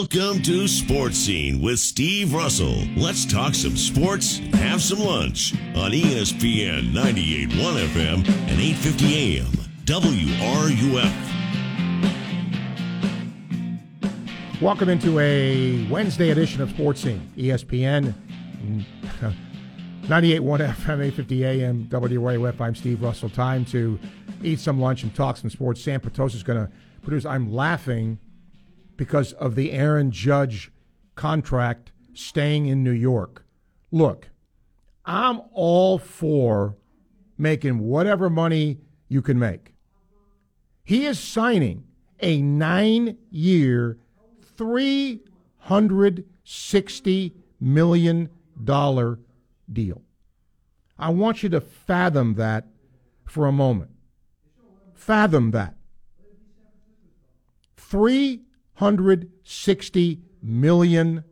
Welcome to Sports Scene with Steve Russell. Let's talk some sports, and have some lunch on ESPN 98.1 FM and 8:50 AM WRUF. Welcome into a Wednesday edition of Sports Scene, ESPN 98.1 FM, 850 AM, WRUF. I'm Steve Russell. Time to eat some lunch and talk some sports. Sam Petosa is going to produce. I'm laughing because of the Aaron Judge contract staying in New York. Look, I'm all for making whatever money you can make. He is signing a nine year, $360 million deal. I want you to fathom that for a moment. Fathom that. $360 million.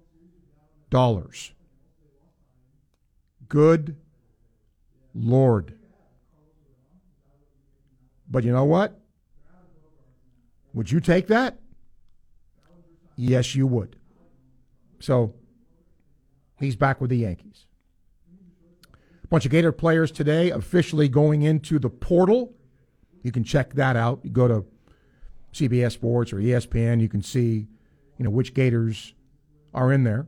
Good Lord. But you know what? Would you take that? Yes, you would. So he's back with the Yankees. A bunch of Gator players today officially going into the portal. You can check that out. You go to CBS Sports or ESPN. You can see, you know, which Gators are in there.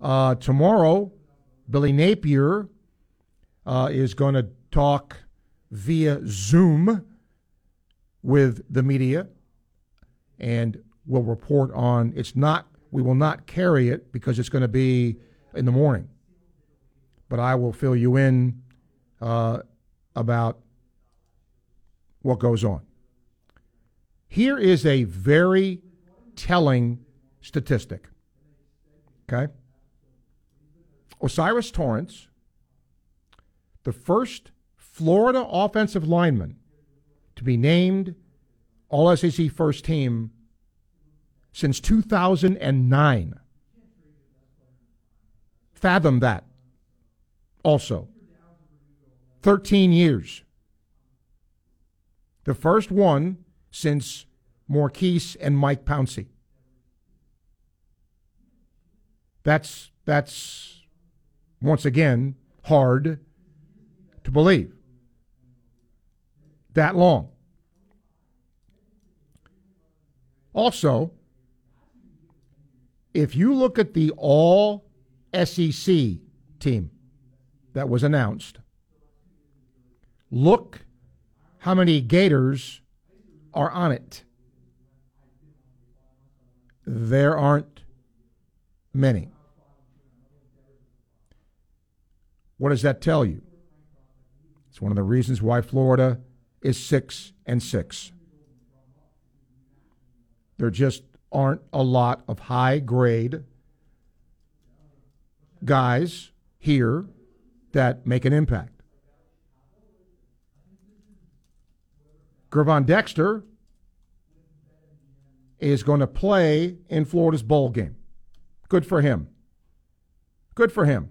Uh, tomorrow, Billy Napier uh, is going to talk via Zoom with the media, and will report on. It's not. We will not carry it because it's going to be in the morning. But I will fill you in uh, about what goes on. Here is a very telling statistic. Okay? O'Cyrus Torrence, the first Florida offensive lineman to be named All SEC first team since 2009. Fathom that. Also, 13 years. The first one since Maurkice and Mike Pouncey. That's that's once again hard to believe. That long. Also, if you look at the all SEC team that was announced, look how many Gators are on it. There aren't many. What does that tell you? It's one of the reasons why Florida is six and six. There just aren't a lot of high grade guys here that make an impact. Gervon Dexter is going to play in Florida's bowl game. Good for him. Good for him.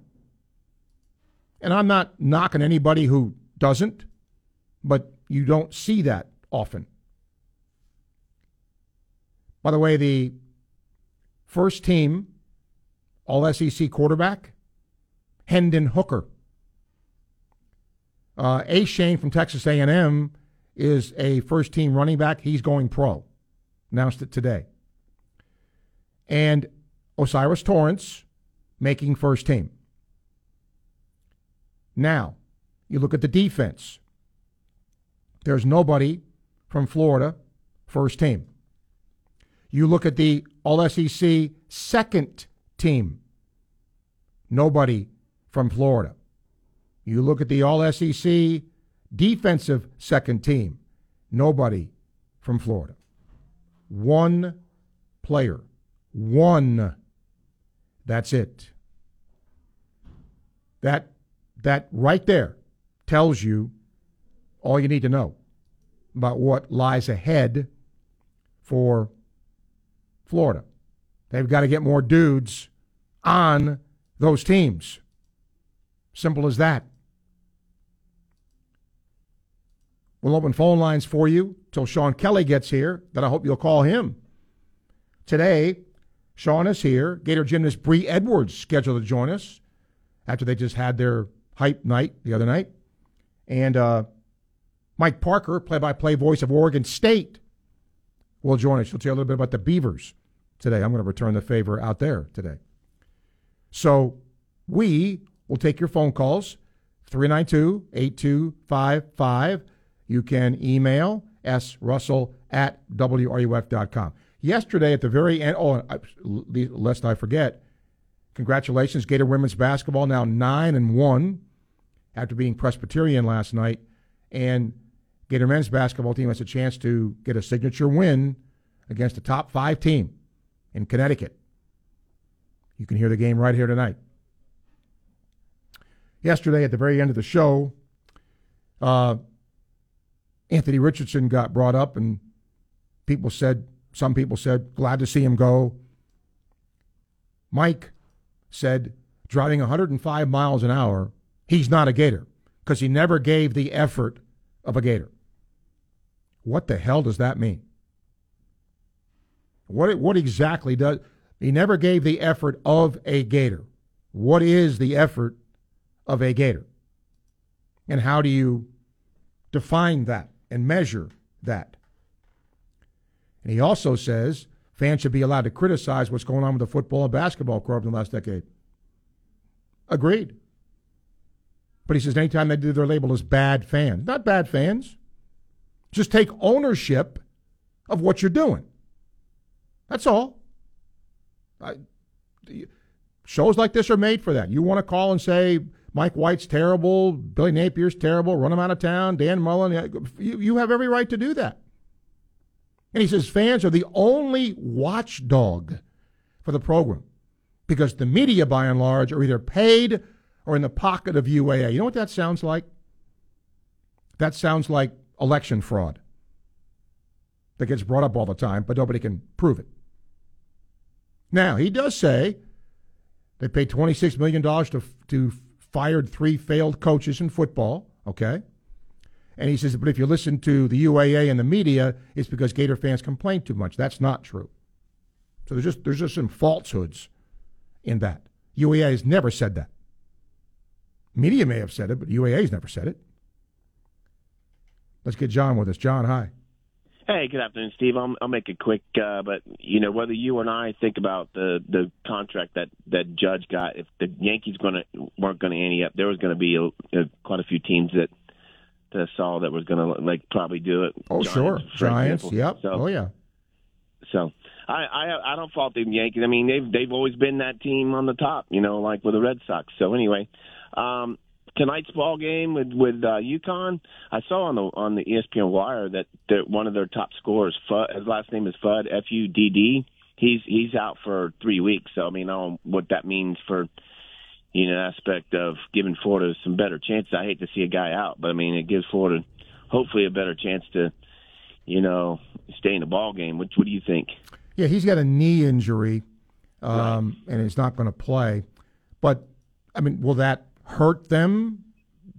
And I'm not knocking anybody who doesn't, but you don't see that often. By the way, the first team All SEC quarterback, Hendon Hooker. Uh, Achane from Texas A&M is a first team running back. He's going pro. Announced it today. And O'Cyrus Torrence making first team. Now, you look at the defense. There's nobody from Florida first team. You look at the All SEC second team. Nobody from Florida. You look at the All SEC defensive second team. Nobody from Florida. One player. One. That's it. That that right there tells you all you need to know about what lies ahead for Florida. They've got to get more dudes on those teams. Simple as that. We'll open phone lines for you till Sean Kelly gets here. Then I hope you'll call him. Today, Sean is here. Gator gymnast Bree Edwards scheduled to join us after they just had their hype night the other night. And uh, Mike Parker, play by play voice of Oregon State, will join us. He'll tell you a little bit about the Beavers today. I'm going to return the favor out there today. So we will take your phone calls 392 8255. You can email srussell at wruf.com. Yesterday, at the very end, oh, lest I forget, congratulations, Gator women's basketball now nine and one after being Presbyterian last night, and Gator men's basketball team has a chance to get a signature win against a top five team in Connecticut. You can hear the game right here tonight. Yesterday, at the very end of the show, uh, Anthony Richardson got brought up, and people said, some people said, glad to see him go. Mike said, driving 105 miles an hour, he's not a Gator because he never gave the effort of a Gator. What the hell does that mean? What, what exactly does he never gave the effort of a Gator? What is the effort of a Gator? And how do you define that? And measure that. And he also says fans should be allowed to criticize what's going on with the football and basketball clubs in the last decade. Agreed. But he says anytime they do their label as bad fans, not bad fans, just take ownership of what you're doing. That's all. I, shows like this are made for that. You want to call and say Mike White's terrible, Billy Napier's terrible, run him out of town, Dan Mullen. You, you have every right to do that. And he says fans are the only watchdog for the program because the media, by and large, are either paid or in the pocket of UAA. You know what that sounds like? That sounds like election fraud that gets brought up all the time, but nobody can prove it. Now, he does say they paid $26 million to, to fired three failed coaches in football, okay? And he says, but if you listen to the UAA and the media, it's because Gator fans complain too much. That's not true. So there's just there's just some falsehoods in that. UAA has never said that. Media may have said it, but UAA has never said it. Let's get John with us. John, hi. Hey, good afternoon, Steve. I'll, I'll make it quick, uh, but you know whether you and I think about the the contract that that Judge got, if the Yankees to weren't going to ante up, there was going to be a, a, quite a few teams that that saw that was going to like probably do it. Oh, Giants, sure, Giants. Example. Yep. So, oh, yeah. So I, I I don't fault the Yankees. I mean they've they've always been that team on the top, you know, like with the Red Sox. So anyway, um, tonight's ball game with with uh, UConn, I saw on the on the ESPN Wire that that one of their top scorers, Fudd, his last name is Fudd, F U D D. He's he's out for three weeks. So I mean, I don't know what that means for you know aspect of giving Florida some better chances. I hate to see a guy out, but I mean, it gives Florida hopefully a better chance to you know stay in the ball game. Which what do you think? Yeah, he's got a knee injury, um, right. and he's not going to play. But I mean, will that hurt them?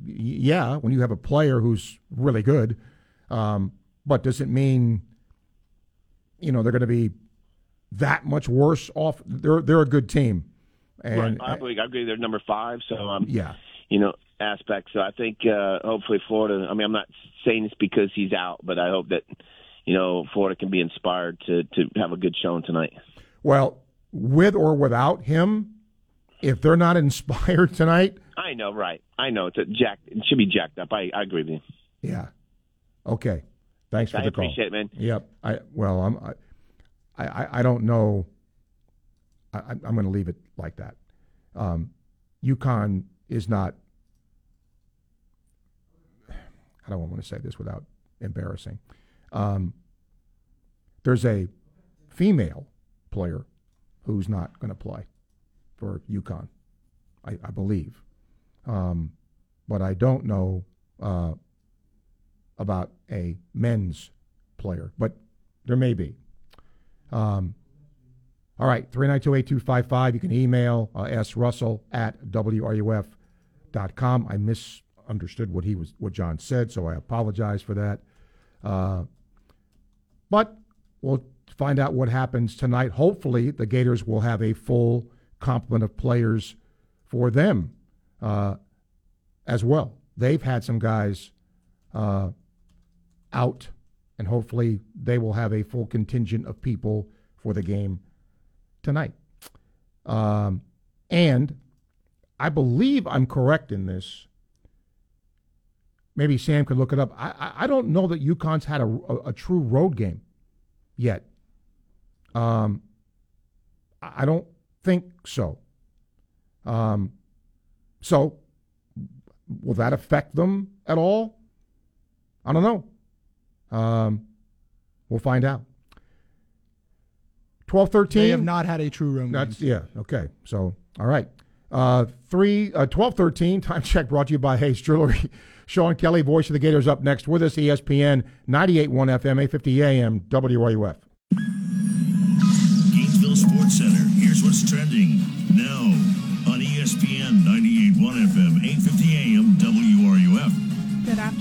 Yeah, when you have a player who's really good. Um, but does it mean, you know, they're going to be that much worse off? They're they're a good team. And right. I, agree, I agree. They're number five. So um, yeah, you know, aspects. So I think uh, hopefully Florida. I mean, I'm not saying this because he's out, but I hope that you know Florida can be inspired to to have a good showing tonight. Well, with or without him, if they're not inspired tonight, I know, right? I know it's a jack. It should be jacked up. I, I agree with you. Yeah. Okay. Thanks for I the call. I appreciate it, man. Yep. I well, I'm. I I, I don't know. I, am going to leave it like that. Um, UConn is not. I don't want to say this without embarrassing. Um, there's a female player who's not going to play for UConn, I, I believe. Um, but I don't know uh, about a men's player, but there may be. Um, all right, 3928255. You can email uh, srussell at wruf.com. I misunderstood what he was, what John said, so I apologize for that. Uh, but we'll find out what happens tonight. Hopefully, the Gators will have a full complement of players for them uh, as well. They've had some guys uh, out, and hopefully, they will have a full contingent of people for the game tonight. Um, and I believe I'm correct in this. Maybe Sam could look it up. I, I, don't know that UConn's had a, a, a true road game yet. Um, I don't think so. Um, so, will that affect them at all? I don't know. Um, we'll find out. Twelve thirteen. They have not had a true room. That's game. yeah. Okay. So all right. Uh, three uh, twelve thirteen time check brought to you by Hayes Jewelry. Sean Kelly, voice of the Gators, up next with us. ESPN 98.1 FM, 850 AM, WRUF. Gainesville Sports Center. Here's what's trending now on ESPN 98.1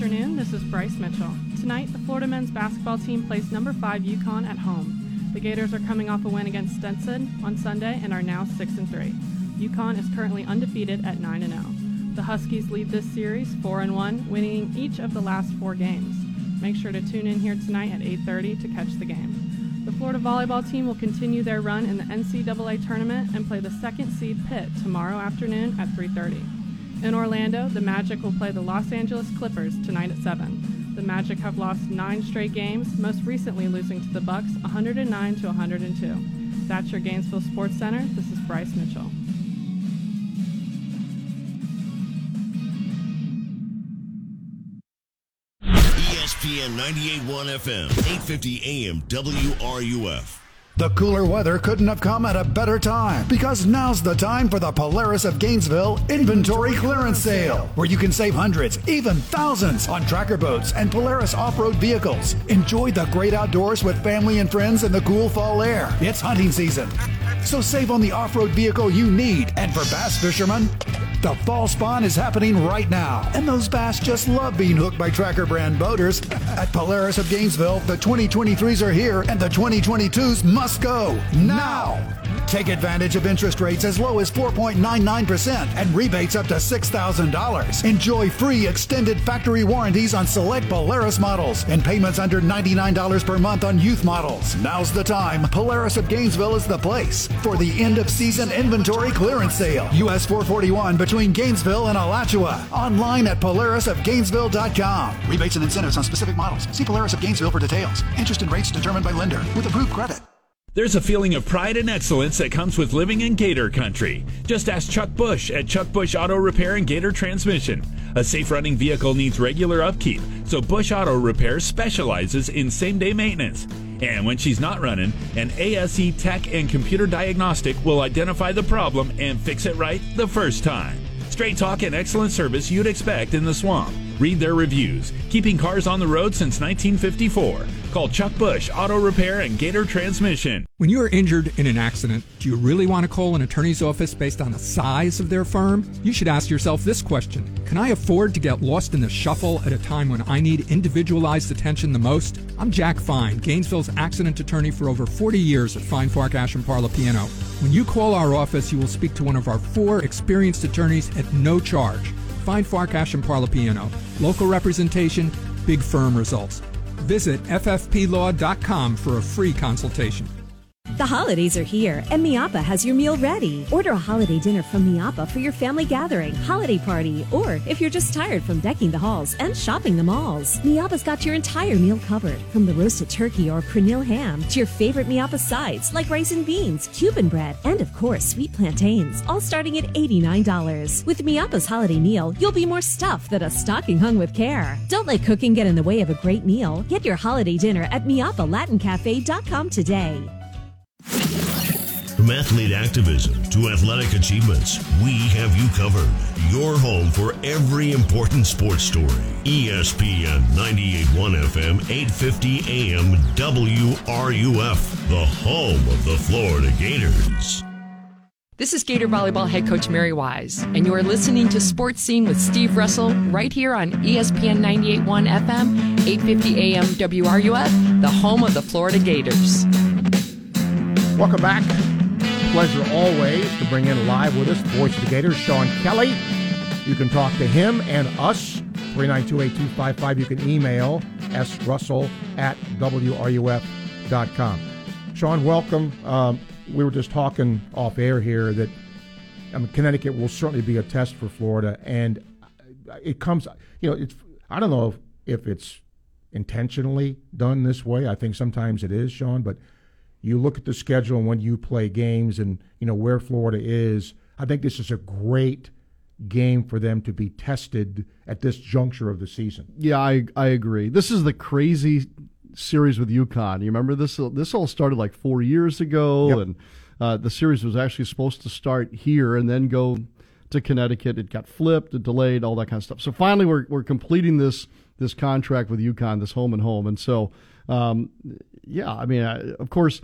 afternoon. This is Bryce Mitchell. Tonight, the Florida men's basketball team plays number five UConn at home. The Gators are coming off a win against Stetson on Sunday and are now six and three. UConn is currently undefeated at nine and zero. The Huskies lead this series four and one, winning each of the last four games. Make sure to tune in here tonight at 8:30 to catch the game. The Florida volleyball team will continue their run in the NCAA tournament and play the second seed Pitt tomorrow afternoon at 3:30. In Orlando, the Magic will play the Los Angeles Clippers tonight at 7. The Magic have lost nine straight games, most recently losing to the Bucks 109 to 102. That's your Gainesville Sports Center. This is Bryce Mitchell. ESPN 98.1 FM, 850 AM, WRUF. The cooler weather couldn't have come at a better time because now's the time for the Polaris of Gainesville Inventory Clearance Sale, where you can save hundreds, even thousands on tracker boats and Polaris off road vehicles. Enjoy the great outdoors with family and friends in the cool fall air. It's hunting season. So save on the off road vehicle you need. And for bass fishermen, the fall spawn is happening right now. And those bass just love being hooked by Tracker brand boaters. At Polaris of Gainesville, the 2023s are here and the 2022s must go now. Take advantage of interest rates as low as 4.99% and rebates up to $6,000. Enjoy free extended factory warranties on select Polaris models and payments under $99 per month on youth models. Now's the time. Polaris of Gainesville is the place for the end of season inventory clearance sale. US 441 between Gainesville and Alachua. Online at polarisofgainesville.com. Rebates and incentives on specific models. See Polaris of Gainesville for details. Interest and rates determined by lender with approved credit. There's a feeling of pride and excellence that comes with living in Gator Country. Just ask Chuck Bush at Chuck Bush Auto Repair and Gator Transmission. A safe running vehicle needs regular upkeep, so Bush Auto Repair specializes in same day maintenance. And when she's not running, an ASE tech and computer diagnostic will identify the problem and fix it right the first time. Straight talk and excellent service you'd expect in the swamp. Read their reviews. Keeping cars on the road since 1954. Call Chuck Bush Auto Repair and Gator Transmission. When you are injured in an accident, do you really want to call an attorney's office based on the size of their firm? You should ask yourself this question Can I afford to get lost in the shuffle at a time when I need individualized attention the most? I'm Jack Fine, Gainesville's accident attorney for over 40 years at Fine Farkash and Parlapiano. When you call our office, you will speak to one of our four experienced attorneys at no charge. Find Farkash and Parlapiano. Local representation, big firm results. Visit ffplaw.com for a free consultation. The holidays are here, and Miapa has your meal ready. Order a holiday dinner from Miapa for your family gathering, holiday party, or if you're just tired from decking the halls and shopping the malls. Miapa's got your entire meal covered, from the roasted turkey or pernil ham to your favorite Miapa sides like rice and beans, Cuban bread, and of course, sweet plantains, all starting at $89. With Miapa's holiday meal, you'll be more stuffed than a stocking hung with care. Don't let cooking get in the way of a great meal. Get your holiday dinner at miapalatincafe.com today. From athlete activism to athletic achievements, we have you covered. Your home for every important sports story. ESPN 98.1 FM, 850 AM, WRUF, the home of the Florida Gators. This is Gator Volleyball head coach Mary Wise, and you are listening to Sports Scene with Steve Russell right here on ESPN 98.1 FM, 850 AM WRUF, the home of the Florida Gators. Welcome back. Pleasure always to bring in live with us Voice of the Gators, Sean Kelly. You can talk to him and us, 3928255. You can email srussell at wruf.com. Sean, welcome. Um, we were just talking off air here that I mean, Connecticut will certainly be a test for Florida, and it comes, you know, it's I don't know if, if it's intentionally done this way. I think sometimes it is, Sean, but you look at the schedule and when you play games and you know where Florida is. I think this is a great game for them to be tested at this juncture of the season. Yeah, I I agree. This is the crazy series with UConn. You remember this? This all started like four years ago, Yep. and uh, the series was actually supposed to start here and then go to Connecticut. It got flipped, it delayed, all that kind of stuff. So finally, we're we're completing this this contract with UConn, this home and home, and so um, yeah, I mean, I, of course.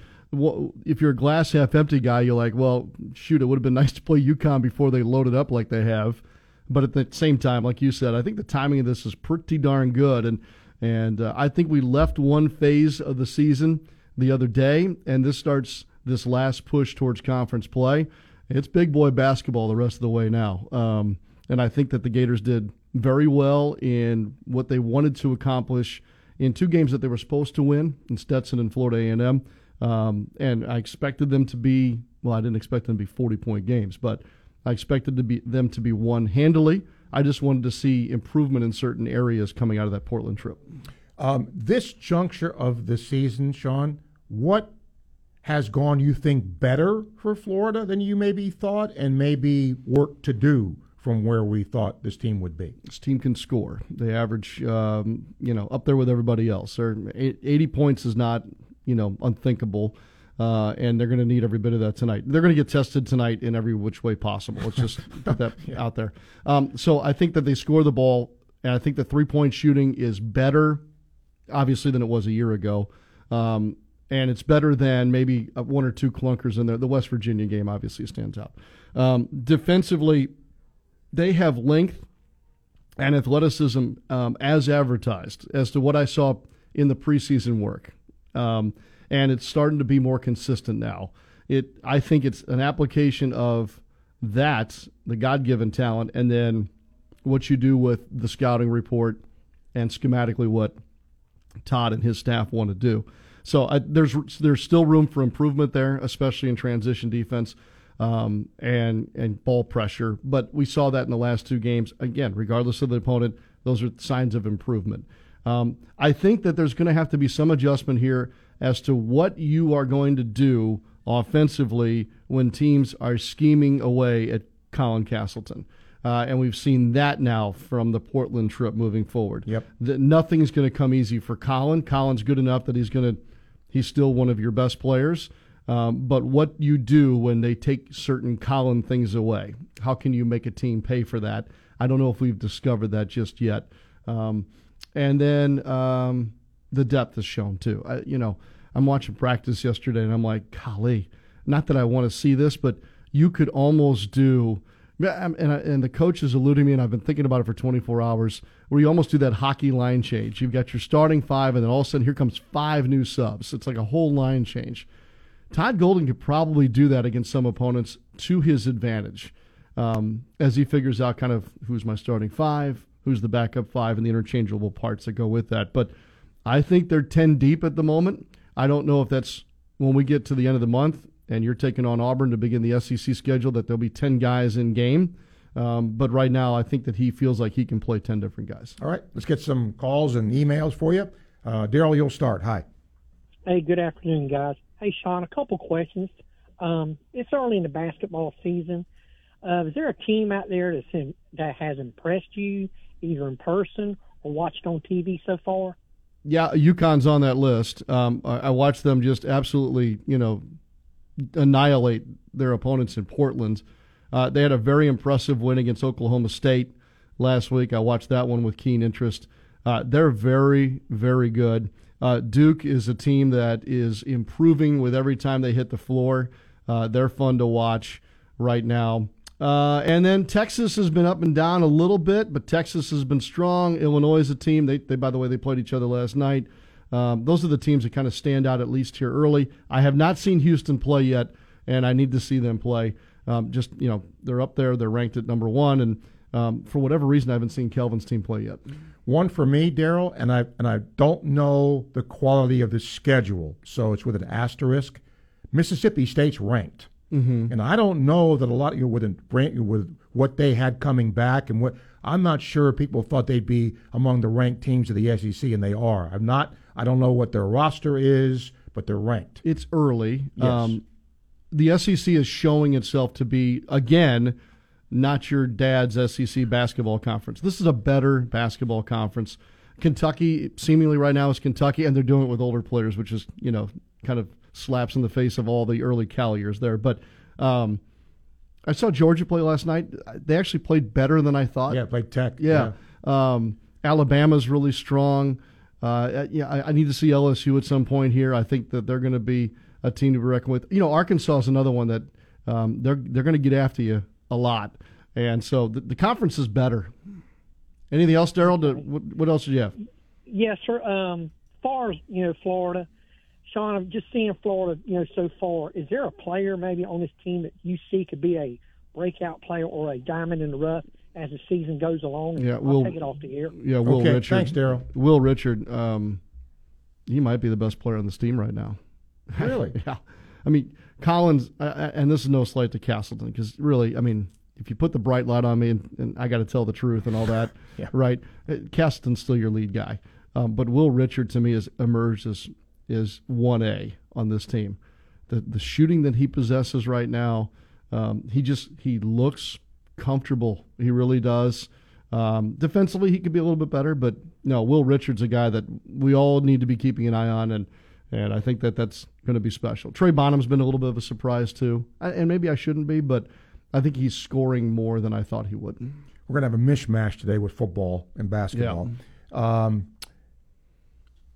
If you're a glass half empty guy, you're like, well, shoot, it would have been nice to play UConn before they loaded up like they have. But at the same time, like you said, I think the timing of this is pretty darn good. And and uh, I think we left one phase of the season the other day, and this starts this last push towards conference play. It's big boy basketball the rest of the way now. Um, and I think that the Gators did very well in what they wanted to accomplish in two games that they were supposed to win in Stetson and Florida A&M. Um, and I expected them to be well. I didn't expect them to be forty point games, but I expected to be them to be won handily. I just wanted to see improvement in certain areas coming out of that Portland trip. Um, this juncture of the season, Sean, what has gone, you think, better for Florida than you maybe thought, and maybe work to do from where we thought this team would be? This team can score. They average, um, you know, up there with everybody else. They're, 80 points is not, you know, unthinkable. Uh, and they're going to need every bit of that tonight. They're going to get tested tonight in every which way possible. Let's just put that out there. Um, so I think that they score the ball, and I think the three point shooting is better, obviously, than it was a year ago. Um, and it's better than maybe one or two clunkers in there. The West Virginia game obviously stands out. Um, defensively, they have length and athleticism um, as advertised as to what I saw in the preseason work. Um, and it's starting to be more consistent now. It, I think it's an application of that, the God given talent, and then what you do with the scouting report and schematically what Todd and his staff want to do. So I, there's there's still room for improvement there, especially in transition defense um, and and ball pressure. But we saw that in the last two games. Again, regardless of the opponent, those are signs of improvement. Um, I think that there's going to have to be some adjustment here as to what you are going to do offensively when teams are scheming away at Colin Castleton. Uh, and we've seen that now from the Portland trip moving forward. Yep. That nothing's going to come easy for Colin. Colin's good enough that he's going to, he's still one of your best players. Um, but what you do when they take certain Colin things away, how can you make a team pay for that? I don't know if we've discovered that just yet. Um, and then um, the depth is shown too. I, you know, I'm watching practice yesterday and I'm like, golly, not that I want to see this, but you could almost do. And, I- and the coach is alluding me, and I've been thinking about it for 24 hours, where you almost do that hockey line change. You've got your starting five, and then all of a sudden here comes five new subs. It's like a whole line change. Todd Golden could probably do that against some opponents to his advantage um, as he figures out kind of who's my starting five, who's the backup five, and the interchangeable parts that go with that. But I think they're 10 deep at the moment. I don't know if that's when we get to the end of the month and you're taking on Auburn to begin the SEC schedule that there'll be 10 guys in game. Um, but right now, I think that he feels like he can play 10 different guys. All right, let's get some calls and emails for you. Uh, Daryl, you'll start. Hi. Hey, good afternoon, guys. Hey, Sean, a couple questions. Um, it's early in the basketball season. Uh, is there a team out there that's in, that has impressed you, either in person or watched on TV so far? Yeah, UConn's on that list. Um, I, I watched them just absolutely, you know, annihilate their opponents in Portland. Uh, they had a very impressive win against Oklahoma State last week. I watched that one with keen interest. Uh, they're very, very good. Uh, Duke is a team that is improving with every time they hit the floor. Uh, they're fun to watch right now. Uh, and then Texas has been up and down a little bit, but Texas has been strong. Illinois is a team. They, they by the way, they played each other last night. Um, those are the teams that kind of stand out at least here early. I have not seen Houston play yet, and I need to see them play. Um, just you know, they're up there. They're ranked at number one, and um, for whatever reason, I haven't seen Kelvin's team play yet. One for me, Daryl, and I and I don't know the quality of the schedule, so it's with an asterisk. Mississippi State's ranked, mm-hmm. and I don't know that a lot of you know, with with what they had coming back and what I'm not sure people thought they'd be among the ranked teams of the SEC, and they are. I'm not. I don't know what their roster is, but they're ranked. It's early. Yes. Um, the SEC is showing itself to be again not your dad's SEC basketball conference. This is a better basketball conference. Kentucky, seemingly right now, is Kentucky, and they're doing it with older players, which is you know kind of slaps in the face of all the early Cal years there. But um, I saw Georgia play last night. They actually played better than I thought. Yeah, played Tech. Yeah, yeah. Um, Alabama's really strong. Uh, yeah, I, I, need to see LSU at some point here. I think that they're going to be a team to be reckoned with. You know, Arkansas is another one that um, they're they're going to get after you a lot, and so the, the conference is better. Anything else, Daryl? What, what, else do you have? Yes, sir. Um, far as you know, Florida, Sean, I'm just seeing Florida, you know, so far. Is there a player maybe on this team that you see could be a breakout player or a diamond in the rough as the season goes along? Yeah, we'll Will, take it off the air. Yeah, Will okay, Richard. Thanks, Daryl. Will Richard. Um, he might be the best player on this team right now. Really? yeah. I mean, Collins, uh, and this is no slight to Castleton, because really, I mean, if you put the bright light on me and, and I got to tell the truth and all that, yeah. right? Uh, Castleton's still your lead guy. Um, but Will Richard, to me, has emerged as is 1A on this team. The, the shooting that he possesses right now, um, he just he looks comfortable. He really does. Um, defensively, he could be a little bit better, but no, Will Richard's a guy that we all need to be keeping an eye on, and and I think that that's going to be special. Trey Bonham's been a little bit of a surprise too, and maybe I shouldn't be, but I think he's scoring more than I thought he would. We're going to have a mishmash today with football and basketball. Yeah. Um,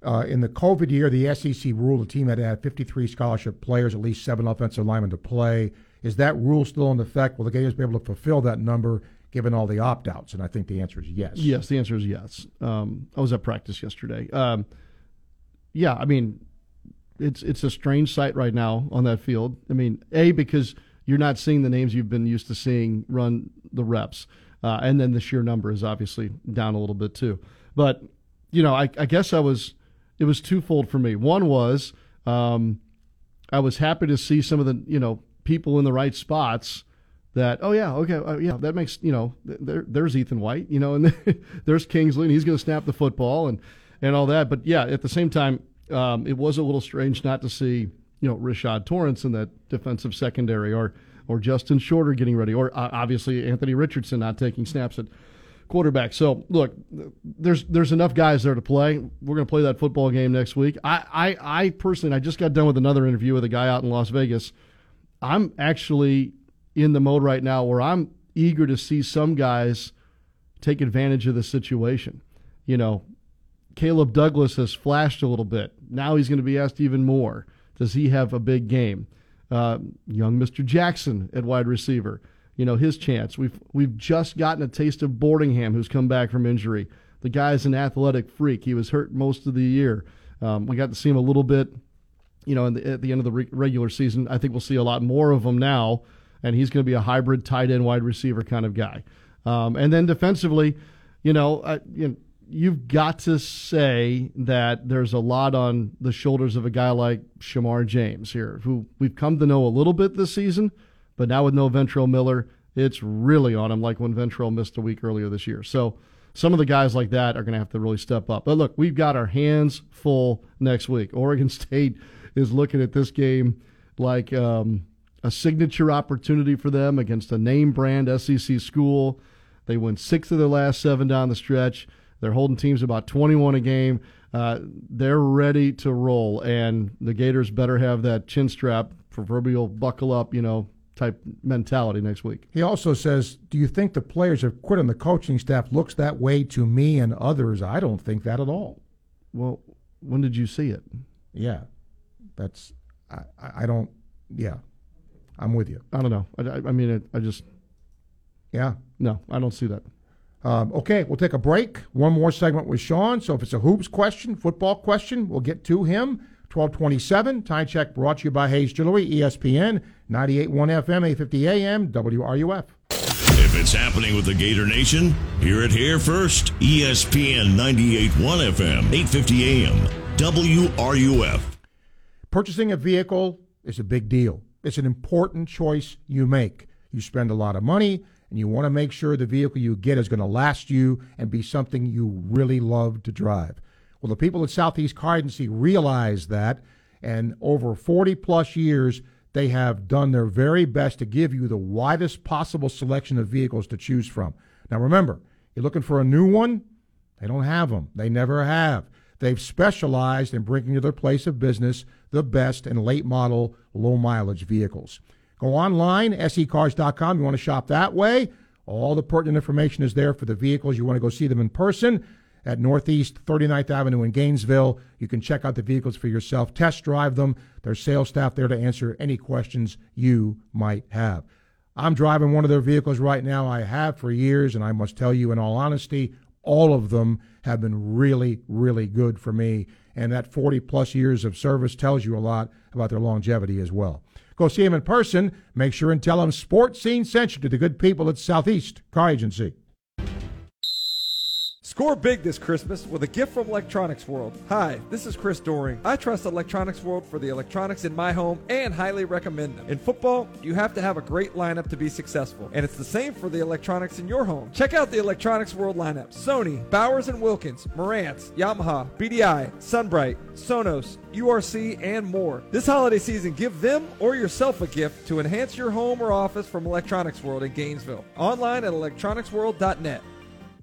uh, in the COVID year, the SEC ruled the team had to have 53 scholarship players, at least seven offensive linemen to play. Is that rule still in effect? Will the Gators be able to fulfill that number given all the opt outs? And I think the answer is yes. Yes, the answer is yes. Um, I was at practice yesterday. Um, yeah, I mean, it's it's a strange sight right now on that field. I mean, a because you're not seeing the names you've been used to seeing run the reps, uh, and then the sheer number is obviously down a little bit too. But you know, I, I guess I was it was twofold for me. One was um, I was happy to see some of the you know people in the right spots. That oh yeah okay uh, yeah that makes you know there there's Ethan White you know and there's Kingsley and he's going to snap the football and and all that. But yeah, at the same time, um, it was a little strange not to see you know Rashad Torrence in that defensive secondary or or Justin Shorter getting ready or uh, obviously Anthony Richardson not taking snaps at quarterback. So look, there's there's enough guys there to play. We're going to play that football game next week. I, I I personally I just got done with another interview with a guy out in Las Vegas. I'm actually in the mode right now where I'm eager to see some guys take advantage of the situation. You know, Caleb Douglas has flashed a little bit. Now he's going to be asked even more. Does he have a big game? Uh, young Mr. Jackson at wide receiver you know his chance. We've we've just gotten a taste of Boardingham, who's come back from injury. The guy's an athletic freak. He was hurt most of the year. Um, we got to see him a little bit, you know, the, at the end of the re- regular season. I think we'll see a lot more of him now, and he's going to be a hybrid tight end wide receiver kind of guy. Um, and then defensively, you know, I, you know, you've got to say that there's a lot on the shoulders of a guy like Shamar James here, who we've come to know a little bit this season but now with no Ventrell Miller, it's really on him like when Ventrell missed a week earlier this year. So some of the guys like that are going to have to really step up. But look, we've got our hands full next week. Oregon State is looking at this game like um, a signature opportunity for them against a name brand SEC school. They win six of their last seven down the stretch. They're holding teams about 21 a game. Uh, they're ready to roll, and the Gators better have that chin strap, proverbial buckle up, you know, type mentality next week. He also says, "Do you think the players have quit and the coaching staff looks that way to me and others? I don't think that at all." Well, when did you see it? Yeah, that's I. I don't. Yeah, I'm with you. I don't know. I, I mean, it, I just. Yeah. No, I don't see that. Um, okay, we'll take a break. One more segment with Sean. So if it's a hoops question, football question, we'll get to him. 1227, time check brought to you by Hayes Jewelry, ESPN, 98.1 FM, 850 AM, WRUF. If it's happening with the Gator Nation, hear it here first. ESPN 98.1 FM, 850 AM, WRUF. Purchasing a vehicle is a big deal. It's an important choice you make. You spend a lot of money, and you want to make sure the vehicle you get is going to last you and be something you really love to drive. Well, the people at Southeast Car Agency realize that, and over 40 plus years, they have done their very best to give you the widest possible selection of vehicles to choose from. Now, remember, you're looking for a new one? They don't have them. They never have. They've specialized in bringing to their place of business the best in late model, low mileage vehicles. Go online, secars.com. You want to shop that way. All the pertinent information is there for the vehicles. You want to go see them in person at Northeast 39th Avenue in Gainesville. You can check out the vehicles for yourself, test drive them. There's sales staff there to answer any questions you might have. I'm driving one of their vehicles right now. I have for years, and I must tell you, in all honesty, all of them have been really, really good for me. And that 40 plus years of service tells you a lot about their longevity as well. Go see him in person. Make sure and tell him Sports Scene sent you to the good people at Southeast Car Agency. Score big this Christmas with a gift from Electronics World. Hi, this is Chris Doring. I trust Electronics World for the electronics in my home and highly recommend them. In football, you have to have a great lineup to be successful, and it's the same for the electronics in your home. Check out the Electronics World lineup Sony, Bowers and Wilkins, Marantz, Yamaha, BDI, SunBrite, Sonos, URC, and more. This holiday season, give them or yourself a gift to enhance your home or office from Electronics World in Gainesville. Online at electronicsworld.net.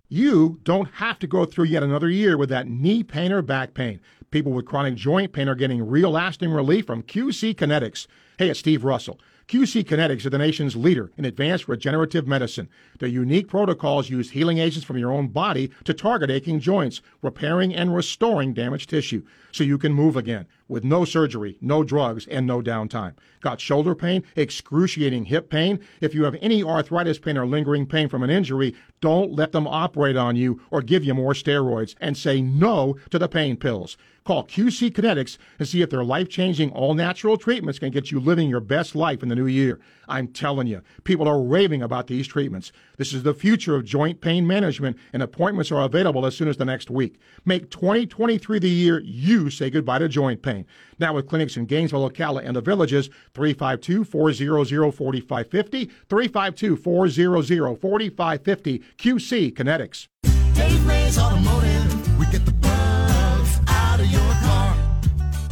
You don't have to go through yet another year with that knee pain or back pain. People with chronic joint pain are getting real lasting relief from QC Kinetics. Hey, it's Steve Russell. QC Kinetics are the nation's leader in advanced regenerative medicine. Their unique protocols use healing agents from your own body to target aching joints, repairing and restoring damaged tissue so you can move again with no surgery, no drugs, and no downtime. Got shoulder pain, excruciating hip pain? If you have any arthritis pain or lingering pain from an injury, don't let them operate on you or give you more steroids and say no to the pain pills. Call QC Kinetics and see if their life changing, all natural treatments can get you living your best life in the new year. I'm telling you, people are raving about these treatments. This is the future of joint pain management, and appointments are available as soon as the next week. Make 2023 the year you say goodbye to joint pain. Now, with clinics in Gainesville, Ocala, and the villages, 352 400 4550, 352 400 4550, QC Kinetics. Dave Mays Automotive, we get the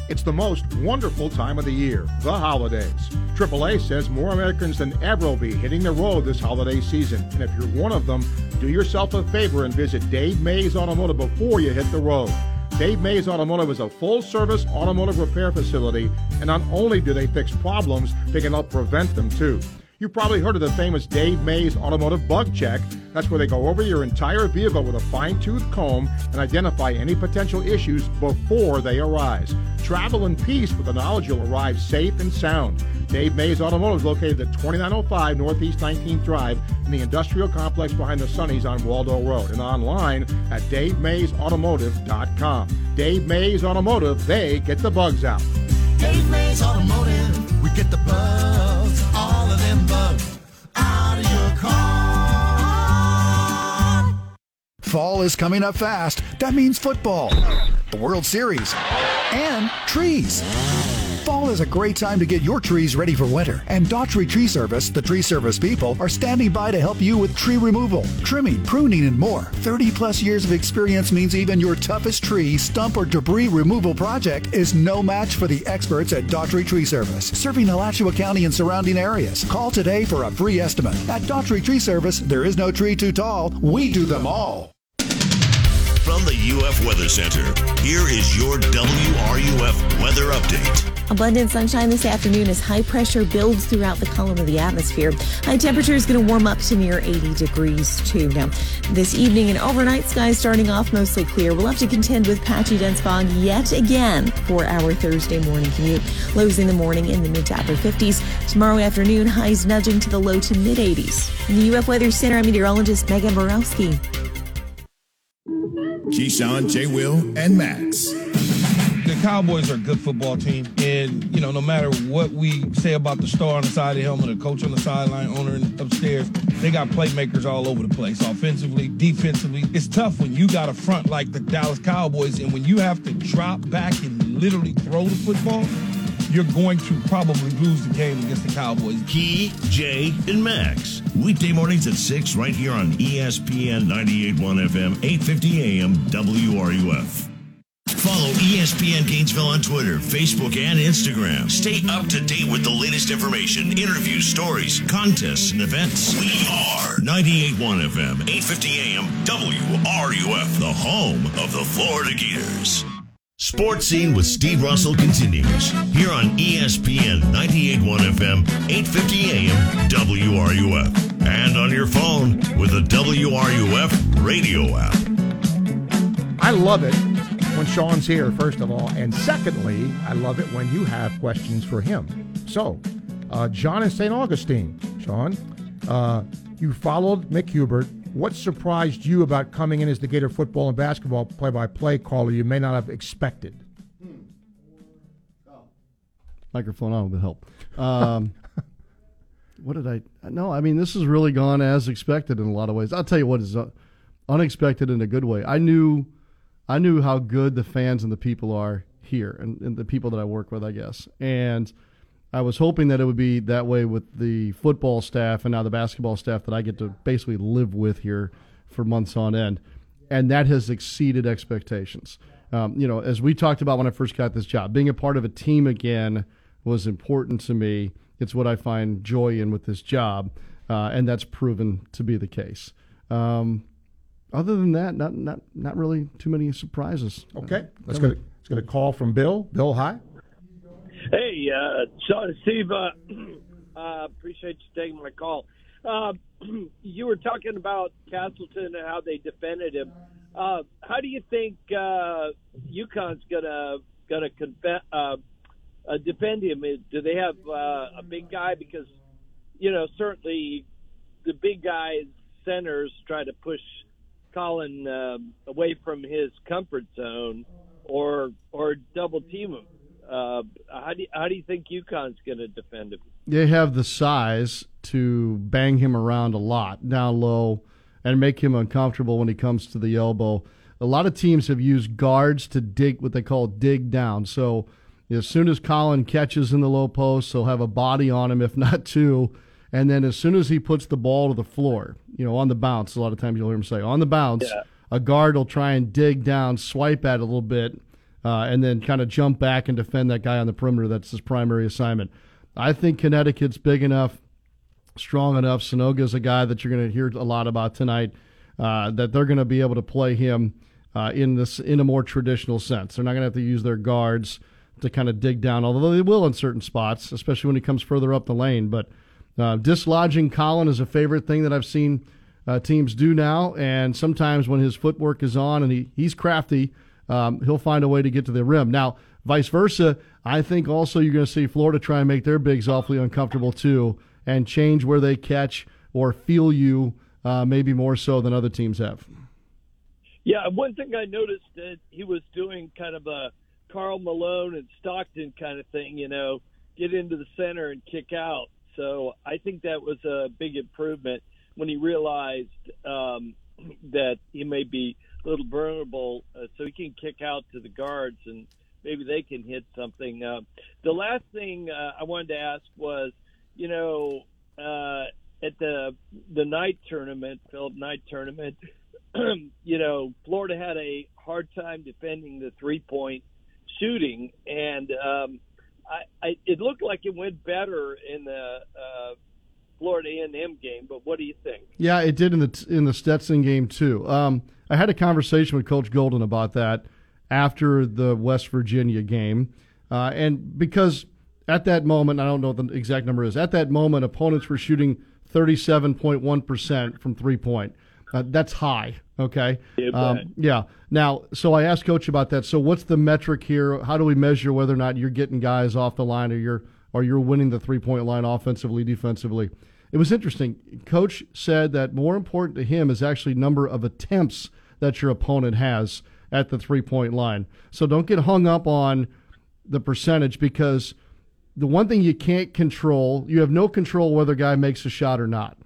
It's the most wonderful time of the year, the holidays. AAA says more Americans than ever will be hitting the road this holiday season. And if you're one of them, do yourself a favor and visit Dave Mays Automotive before you hit the road. Dave Mays Automotive is a full service automotive repair facility, and not only do they fix problems, they can help prevent them too. You've probably heard of the famous Dave Mays Automotive Bug Check. That's where they go over your entire vehicle with a fine tooth comb and identify any potential issues before they arise. Travel in peace with the knowledge you'll arrive safe and sound. Dave Mays Automotive is located at 2905 Northeast 19th Drive in the industrial complex behind the Sunnies on Waldo Road and online at DaveMaysAutomotive.com. Dave Mays Automotive, they get the bugs out. Dave Mays Automotive, we get the bugs, all of them bugs, out of your car. Fall is coming up fast. That means football, the World Series, and trees. Fall is a great time to get your trees ready for winter. And Daughtry Tree Service, the tree service people, are standing by to help you with tree removal, trimming, pruning, and more. 30 plus years of experience means even your toughest tree, stump, or debris removal project is no match for the experts at Daughtry Tree Service, serving Alachua County and surrounding areas. Call today for a free estimate. At Daughtry Tree Service, there is no tree too tall. We do them all. From the UF Weather Center, here is your WRUF weather update. Abundant sunshine this afternoon as high pressure builds throughout the column of the atmosphere. High temperature is going to warm up to near 80 degrees too. Now, this evening and overnight skies starting off mostly clear. We'll have to contend with patchy dense fog yet again for our Thursday morning commute. Lows in the morning in the mid to upper 50s. Tomorrow afternoon, highs nudging to the low to mid 80s. In the UF Weather Center, I'm meteorologist Megan Borowski. Keyshawn, J. Will, and Max. The Cowboys are a good football team, and you know, no matter what we say about the star on the side of the helmet, the coach on the sideline, owner upstairs, they got playmakers all over the place, offensively, defensively. It's tough when you got a front like the Dallas Cowboys, and when you have to drop back and literally throw the football, you're going to probably lose the game against the Cowboys. Key, Jay, and Max. Weekday mornings at 6 right here on ESPN 98.1 FM, 850 AM, WRUF. Follow ESPN Gainesville on Twitter, Facebook, and Instagram. Stay up to date with the latest information, interviews, stories, contests, and events. We are 98.1 FM, 850 AM, WRUF, the home of the Florida Gators. Sports Scene with Steve Russell continues here on ESPN 98.1 FM, 850 AM, WRUF, and on your phone with the WRUF radio app. I love it when Sean's here, first of all. And secondly, I love it when you have questions for him. So, uh, John in St. Augustine. Sean, uh, you followed Mick Hubert. What surprised you about coming in as the Gator football and basketball play by play caller you may not have expected? Microphone on would help. Um, what did I? No, I mean this has really gone as expected in a lot of ways. I'll tell you what is uh, unexpected in a good way. I knew, I knew how good the fans and the people are here, and, and the people that I work with, I guess. And I was hoping that it would be that way with the football staff and now the basketball staff that I get to basically live with here for months on end, and that has exceeded expectations. Um, you know, as we talked about when I first got this job, being a part of a team again was important to me. It's what I find joy in with this job, uh, and that's proven to be the case. Um, other than that, not not not really too many surprises. Okay, let's get a, let's get a call from Bill. Bill, hi. Hey, uh, Sean, Steve, uh, uh, appreciate you taking my call. Uh, you were talking about Castleton and how they defended him. Uh, how do you think uh, UConn's gonna gonna confe- uh, uh, defend him? Do they have uh, a big guy? Because you know certainly the big guys centers try to push Colin uh, away from his comfort zone, or or double team him. Uh, how do you, how do you think UConn's going to defend him? They have the size to bang him around a lot down low and make him uncomfortable when he comes to the elbow. A lot of teams have used guards to dig what they call dig down. So as soon as Colin catches in the low post, he'll have a body on him, if not two. And then as soon as he puts the ball to the floor, you know, on the bounce, a lot of times you'll hear him say, on the bounce, Yeah. a guard will try and dig down, swipe at it a little bit, uh, and then kind of jump back and defend that guy on the perimeter. That's his primary assignment. I think Connecticut's big enough, strong enough. Sanogo's a guy that you're going to hear a lot about tonight. Uh, that they're going to be able to play him uh, in this in a more traditional sense. They're not going to have to use their guards to kind of dig down, although they will in certain spots, especially when he comes further up the lane. But uh, dislodging Colin is a favorite thing that I've seen uh, teams do now, and sometimes when his footwork is on and he, he's crafty, um, he'll find a way to get to the rim. Now, vice versa, I think also you're going to see Florida try and make their bigs awfully uncomfortable too, and change where they catch or feel you, uh, maybe more so than other teams have. Yeah, one thing I noticed that he was doing kind of a Karl Malone and Stockton kind of thing, you know, get into the center and kick out. So I think that was a big improvement when he realized um, that he may be a little vulnerable, uh, so he can kick out to the guards and maybe they can hit something. Uh, the last thing uh, I wanted to ask was, you know, uh, at the the Knight tournament, Philip Knight tournament, you know, Florida had a hard time defending the three point shooting, and um, I, I it looked like it went better in the uh, Florida A&M game. But what do you think? Yeah, it did in the in the Stetson game too. Um, I had a conversation with Coach Golden about that after the West Virginia game. Uh, and because at that moment, I don't know what the exact number is, at that moment, opponents were shooting 37.1% from three point. Uh, that's high, okay? Yeah, Um, yeah. Now, so I asked Coach about that. So, what's the metric here? How do we measure whether or not you're getting guys off the line or you're or you're winning the three point line offensively, defensively? It was interesting. Coach said that more important to him is actually number of attempts that your opponent has at the three point line. So don't get hung up on the percentage because the one thing you can't control, you have no control whether a guy makes a shot or not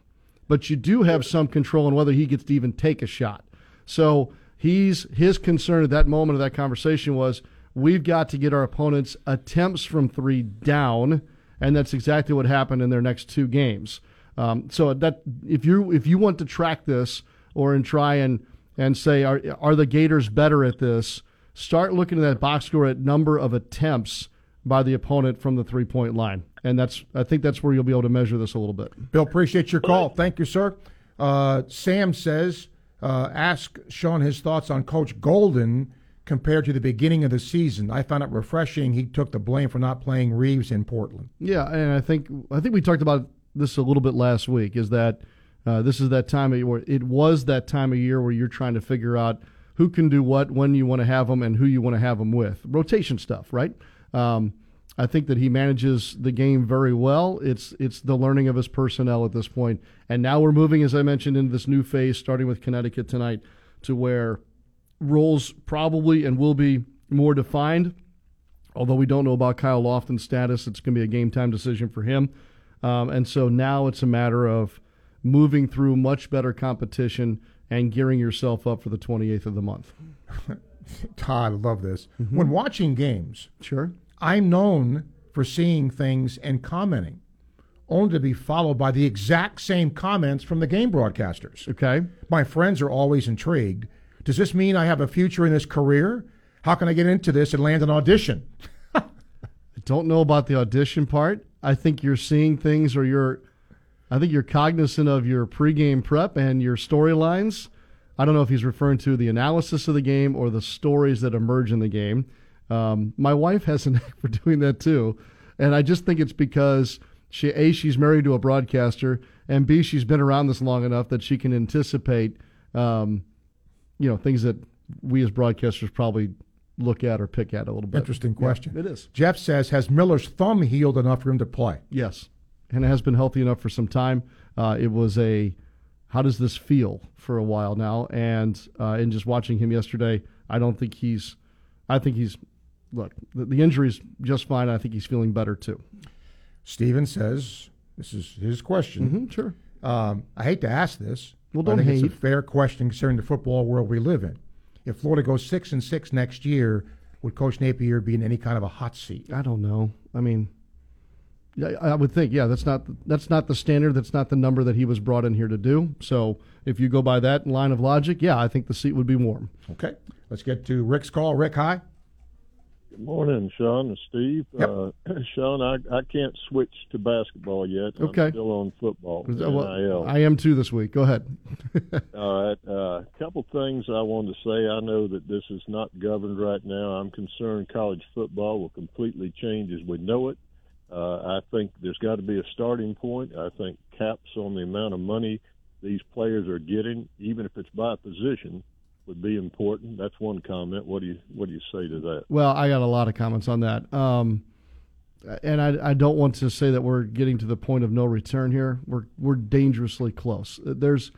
but you do have some control on whether he gets to even take a shot. So he's his concern at that moment of that conversation was we've got to get our opponents attempts from three down, and that's exactly what happened in their next two games. Um, so that if you if you want to track this or and try and and say are are the Gators better at this, start looking at that box score at number of attempts by the opponent from the three point line, and that's I think that's where you'll be able to measure this a little bit. Bill, appreciate your call. Thank you, sir. Uh, Sam says, uh, ask Sean his thoughts on Coach Golden compared to the beginning of the season. I found it refreshing he took the blame for not playing Reeves in Portland. Yeah, and I think I think we talked about this a little bit last week. Is that uh, this is that time of year where it was that time of year where you're trying to figure out who can do what, when you want to have them, and who you want to have them with. Rotation stuff, right? Um, I think that he manages the game very well. It's it's the learning of his personnel at this point, and now we're moving, as I mentioned, into this new phase, starting with Connecticut tonight, to where roles probably and will be more defined. Although we don't know about Kyle Lofton's status, it's going to be a game time decision for him. Um, and so now it's a matter of moving through much better competition and gearing yourself up for the 28th of the month. Todd, I love this. When watching games, sure, I'm known for seeing things and commenting, only to be followed by the exact same comments from the game broadcasters. Okay, my friends are always intrigued. Does this mean I have a future in this career? How can I get into this and land an audition? I don't know about the audition part. I think you're seeing things or you're I think you're cognizant of your pregame prep and your storylines. I don't know if he's referring to the analysis of the game or the stories that emerge in the game. Um, my wife has a knack for doing that too, and I just think it's because she a she's married to a broadcaster, and b she's been around this long enough that she can anticipate, um, you know, things that we as broadcasters probably look at or pick at a little bit. Interesting question. Yeah, it is. Jeff says, has Miller's thumb healed enough for him to play? Yes, and it has been healthy enough for some time. Uh, it was a how does this feel for a while now, and uh, in just watching him yesterday, I don't think he's. I think he's. Look, the, the injury's just fine. I think he's feeling better too. Steven says, this is his question. Mhm, sure. Um, I hate to ask this. Well, don't think It's a fair question considering the football world we live in. If Florida goes six and six next year, would Coach Napier be in any kind of a hot seat? I don't know. I mean, yeah, I would think, yeah, that's not that's not the standard. That's not the number that he was brought in here to do. So if you go by that line of logic, yeah, I think the seat would be warm. Okay, let's get to Rick's call. Rick, hi. Good morning, Sean and Steve. Uh, Sean, I, I can't switch to basketball yet. Okay. I'm still on football. Is that what- NIL. I am too this week. Go ahead. All right. A uh, couple things I wanted to say. I know that this is not governed right now. I'm concerned college football will completely change as we know it. Uh, I think there's got to be a starting point. I think caps on the amount of money these players are getting, even if it's by position, would be important. That's one comment. What do you What do you say to that? Well, I got a lot of comments on that. Um, and I, I don't want to say that we're getting to the point of no return here. We're we're dangerously close. There's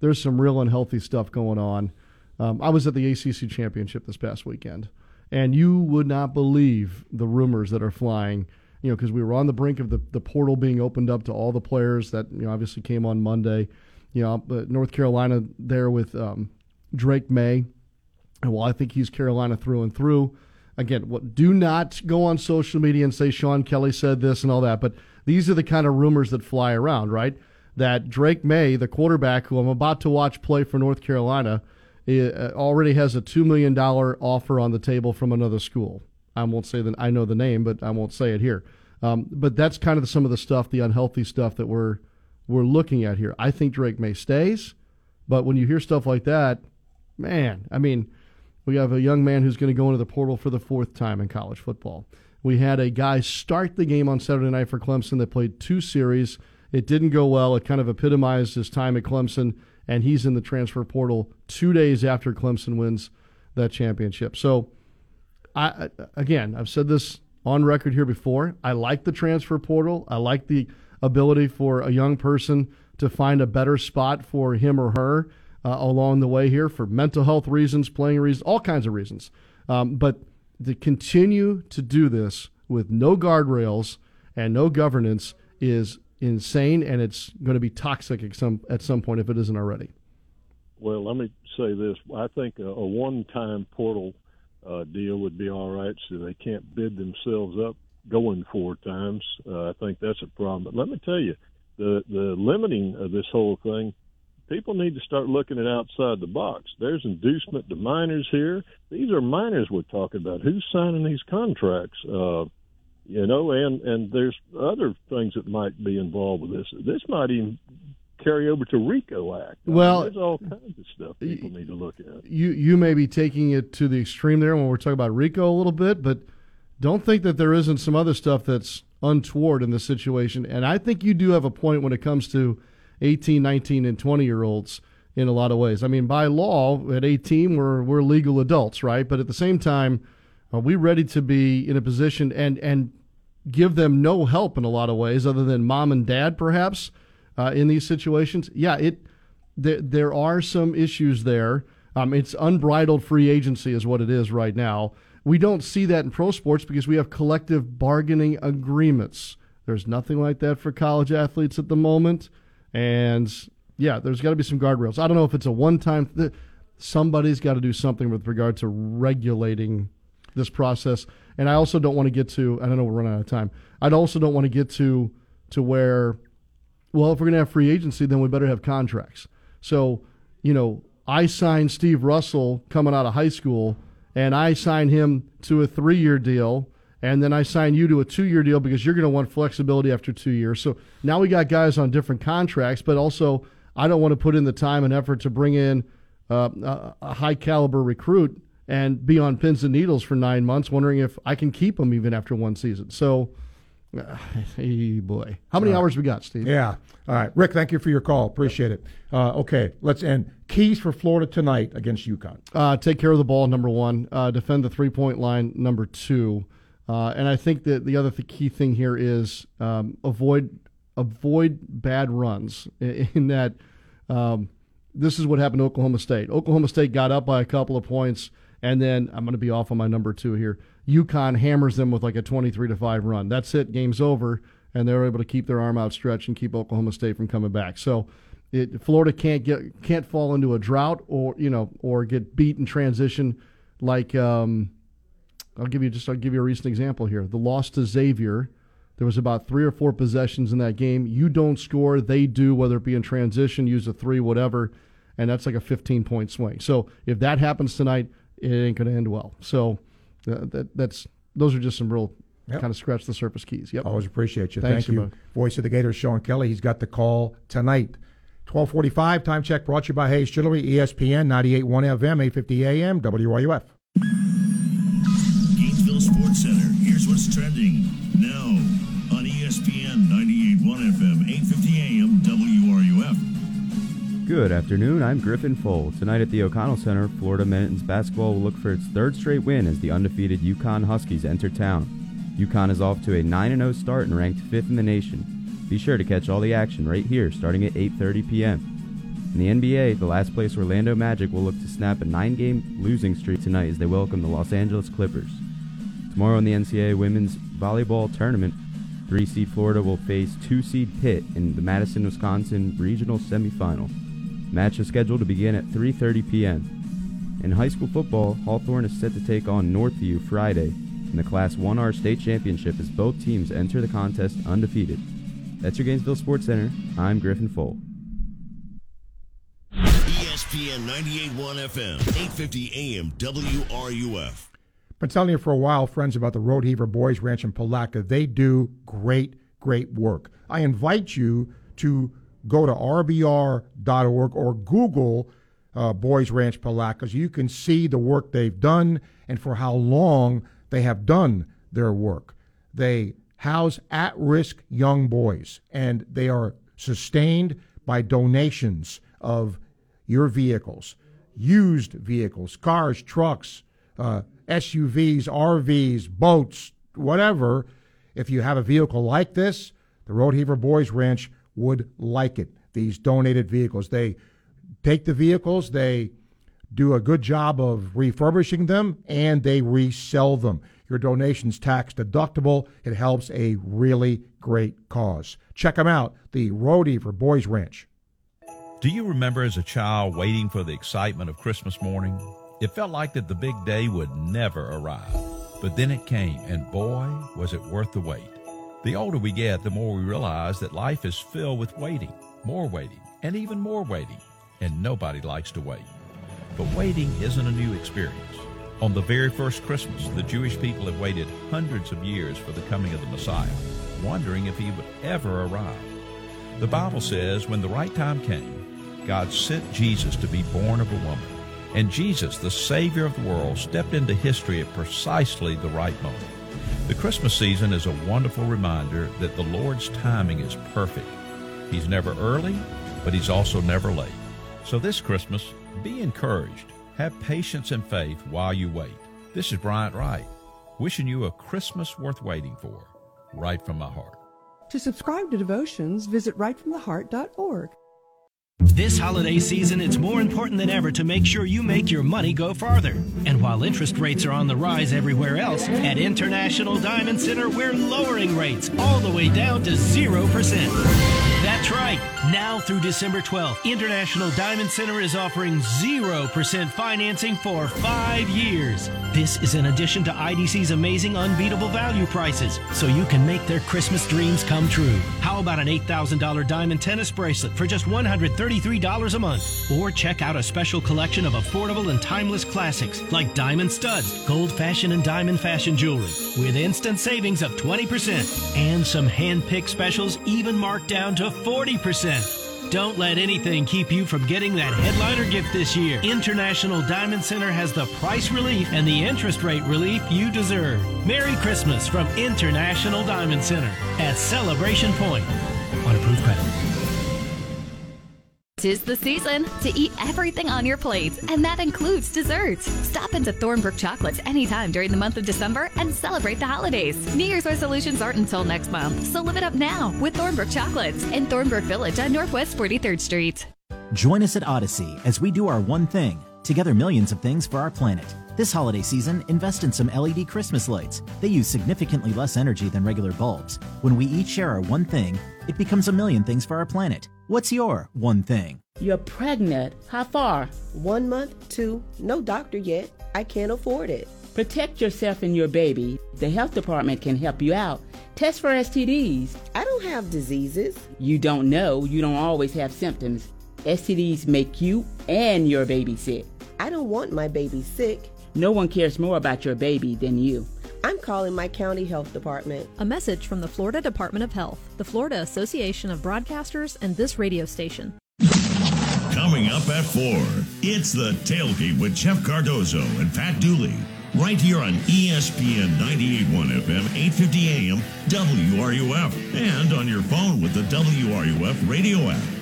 there's some real unhealthy stuff going on. Um, I was at the ACC championship this past weekend, and you would not believe the rumors that are flying. You know, because we were on the brink of the, the portal being opened up to all the players that you know obviously came on Monday. You know, North Carolina there with um, Drake Maye. And well, I think he's Carolina through and through. Again, what do not go on social media and say Sean Kelly said this and all that, but these are the kind of rumors that fly around, right? That Drake Maye, the quarterback who I'm about to watch play for North Carolina, eh, already has a two million dollar offer on the table from another school. I won't say that I know the name, but I won't say it here. Um, but that's kind of some of the stuff, the unhealthy stuff that we're we're looking at here. I think Drake Maye stays, but when you hear stuff like that, man, I mean, we have a young man who's going to go into the portal for the fourth time in college football. We had a guy start the game on Saturday night for Clemson that played two series. It didn't go well. It kind of epitomized his time at Clemson, and he's in the transfer portal two days after Clemson wins that championship. So, I again, I've said this on record here before. I like the transfer portal. I like the ability for a young person to find a better spot for him or her uh, along the way here for mental health reasons, playing reasons, all kinds of reasons. Um, but to continue to do this with no guardrails and no governance is insane, and it's going to be toxic at some at some point if it isn't already. Well, let me say this: I think a, a one-time portal uh, deal would be all right, so they can't bid themselves up going four times. Uh, I think that's a problem. But let me tell you, the the limiting of this whole thing people need to start looking at outside the box. There's inducement to minors here. These are minors we're talking about. Who's signing these contracts? Uh, you know, and and there's other things that might be involved with this. This might even carry over to RICO Act. I Well, mean, there's all kinds of stuff people need to look at. You you may be taking it to the extreme there when we're talking about Rico a little bit, but don't think that there isn't some other stuff that's untoward in this situation. And I think you do have a point when it comes to 18, 19, and 20 year olds in a lot of ways. I mean, by law, at 18, we're, we're legal adults, right? But at the same time, are we ready to be in a position and, and give them no help in a lot of ways other than mom and dad, perhaps, uh, in these situations? Yeah, it there, there are some issues there. Um, it's unbridled free agency, is what it is right now. We don't see that in pro sports because we have collective bargaining agreements. There's nothing like that for college athletes at the moment. And yeah, there's got to be some guardrails. I don't know if it's a one time. Th- somebody's got to do something with regard to regulating this process. And I also don't want to get to. I don't know we're running out of time. I also don't want to get to to where, well, if we're going to have free agency, then we better have contracts. So you know, I signed Steve Russell coming out of high school, and I signed him to a three year deal and then I sign you to a two year deal because you're going to want flexibility after two years. So now we got guys on different contracts, but also I don't want to put in the time and effort to bring in uh, a, high caliber recruit and be on pins and needles for nine months, wondering if I can keep them even after one season. So, uh, hey boy, how many right. hours we got, Steve? Yeah. All right. Rick, thank you for your call. Appreciate it. Uh, okay, let's end. Keys for Florida tonight against UConn. Uh, take care of the ball, number one. Uh, defend the three point line, number two. Uh, and I think that the other th- key thing here is um, avoid avoid bad runs. In, in that, um, this is what happened to Oklahoma State. Oklahoma State got up by a couple of points, and then I'm going to be off on my number two here. UConn hammers them with like a 23 to five run. That's it. Game's over, and they're able to keep their arm outstretched and keep Oklahoma State from coming back. So. It, Florida can't get can't fall into a drought or you know or get beat in transition like um, I'll give you just I'll give you a recent example here. The loss to Xavier. There was about three or four possessions in that game. You don't score, they do, whether it be in transition, use a three, whatever, and that's like a 15 point swing. So if that happens tonight, it ain't going to end well. So uh, that that's those are just some real Yep. kind of scratch the surface keys. Yep. Always appreciate you. Thanks, Thank you. Voice of the Gators, Sean Kelly. He's got the call tonight. 1245, time check brought to you by Hayes Jewelry, ESPN 98.1 FM, 850 AM, WRUF. What's trending now on ESPN 98.1 FM, 850 AM, WRUF. Good afternoon. I'm Griffin Full. Tonight at the O'Connell Center, Florida men's basketball will look for its third straight win as the undefeated UConn Huskies enter town. UConn is off to a 9-0 start and ranked 5th in the nation. Be sure to catch all the action right here starting at 8:30 p.m. In the NBA, the last place Orlando Magic will look to snap a 9-game losing streak tonight as they welcome the Los Angeles Clippers. Tomorrow in the NCAA women's volleyball tournament, 3-seed Florida will face 2-seed Pitt in the Madison, Wisconsin regional semifinal. Match is scheduled to begin at 3:30 p.m. In high school football, Hawthorne is set to take on Northview Friday in the Class 1R state championship as both teams enter the contest undefeated. That's your Gainesville Sports Center. I'm Griffin Full. ESPN 98.1 FM, 850 AM, WRUF. Been telling you for a while, friends, about the Rodeheaver Boys Ranch in Palatka. They do great, great work. I invite you to go to rbr.org or Google uh, Boys Ranch Palatka so you can see the work they've done and for how long they have done their work. They house at risk young boys, and they are sustained by donations of your vehicles, used vehicles, cars, trucks, uh, SUVs, RVs, boats, whatever. If you have a vehicle like this, the Rodeheaver Boys Ranch would like it. These donated vehicles, they take the vehicles, they do a good job of refurbishing them, and they resell them. Your donation's tax deductible. It helps a really great cause. Check them out, the Rodeheaver Boys Ranch. Do you remember as a child waiting for the excitement of Christmas morning? It felt like that the big day would never arrive. But then it came, and boy, was it worth the wait. The older we get, the more we realize that life is filled with waiting, more waiting, and even more waiting, and nobody likes to wait. But waiting isn't a new experience. On the very first Christmas, the Jewish people had waited hundreds of years for the coming of the Messiah, wondering if he would ever arrive. The Bible says when the right time came, God sent Jesus to be born of a woman. And Jesus, the Savior of the world, stepped into history at precisely the right moment. The Christmas season is a wonderful reminder that the Lord's timing is perfect. He's never early, but He's also never late. So this Christmas, be encouraged. Have patience and faith while you wait. This is Bryant Wright, wishing you a Christmas worth waiting for, right from my heart. To subscribe to devotions, visit rightfromtheheart.org. This holiday season, it's more important than ever to make sure you make your money go farther. And while interest rates are on the rise everywhere else, at International Diamond Center, we're lowering rates all the way down to 0%. That's right. Now through December 12th, International Diamond Center is offering 0% financing for five years. This is in addition to IDC's amazing unbeatable value prices, so you can make their Christmas dreams come true. How about an $8,000 diamond tennis bracelet for just $133 a month? Or check out a special collection of affordable and timeless classics like diamond studs, gold fashion, and diamond fashion jewelry with instant savings of 20% and some hand picked specials even marked down to 40%. Don't let anything keep you from getting that headliner gift this year. International Diamond Center has the price relief and the interest rate relief you deserve. Merry Christmas from International Diamond Center at Celebration Point on approved credit. Tis the season to eat everything on your plate, and that includes desserts. Stop into Thornbrook Chocolates anytime during the month of December and celebrate the holidays. New Year's resolutions aren't until next month, so live it up now with Thornbrook Chocolates in Thornbrook Village on Northwest 43rd Street. Join us at Odyssey as we do our one thing, together millions of things for our planet. This holiday season, invest in some LED Christmas lights. They use significantly less energy than regular bulbs. When we each share our one thing, it becomes a million things for our planet. What's your one thing? You're pregnant. How far? One month, two. No doctor yet. I can't afford it. Protect yourself and your baby. The health department can help you out. Test for STDs. I don't have diseases. You don't know. You don't always have symptoms. STDs make you and your baby sick. I don't want my baby sick. No one cares more about your baby than you. I'm calling my county health department. A message from the Florida Department of Health, the Florida Association of Broadcasters, and this radio station. Coming up at 4, it's the tailgate with Jeff Cardozo and Pat Dooley. Right here on ESPN 98.1 FM, 850 AM, WRUF, and on your phone with the WRUF radio app.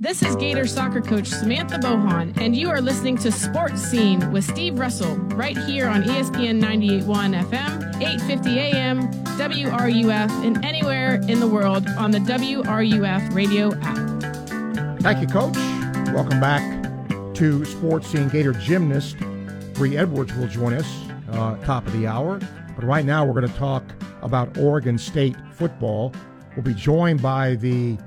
This is Gator soccer coach Samantha Bohon, and you are listening to Sports Scene with Steve Russell right here on ESPN 98.1 FM, 8:50 AM, WRUF, and anywhere in the world on the WRUF radio app. Thank you, Coach. Welcome back to Sports Scene Gator gymnast Bree Edwards will join us uh, top of the hour. But right now, we're going to talk about Oregon State football. We'll be joined by the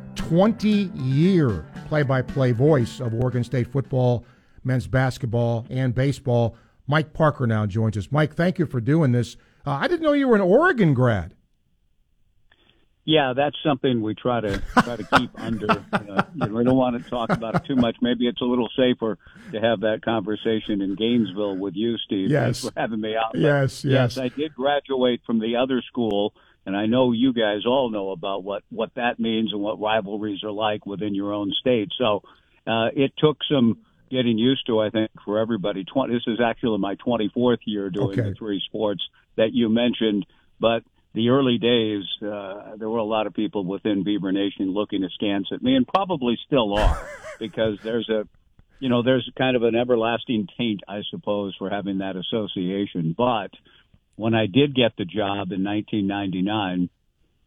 20-year play-by-play voice of Oregon State football, men's basketball, and baseball. Mike Parker now joins us. Mike, thank you for doing this. Uh, I didn't know you were an Oregon grad. Yeah, that's something we try to try to keep under. Uh, you know, we don't want to talk about it too much. Maybe it's a little safer to have that conversation in Gainesville with you, Steve. Yes. Thanks for having me out. But Yes, yes. I did graduate from the other school, and I know you guys all know about what what that means and what rivalries are like within your own state. So uh, it took some getting used to, I think, for everybody. 20, this is actually my 24th year doing Okay. the three sports, that you mentioned, but the early days, uh, there were a lot of people within Beaver Nation looking askance at me, and probably still are, because there's a, you know, there's kind of an everlasting taint, I suppose, for having that association. But when I did get the job in 1999,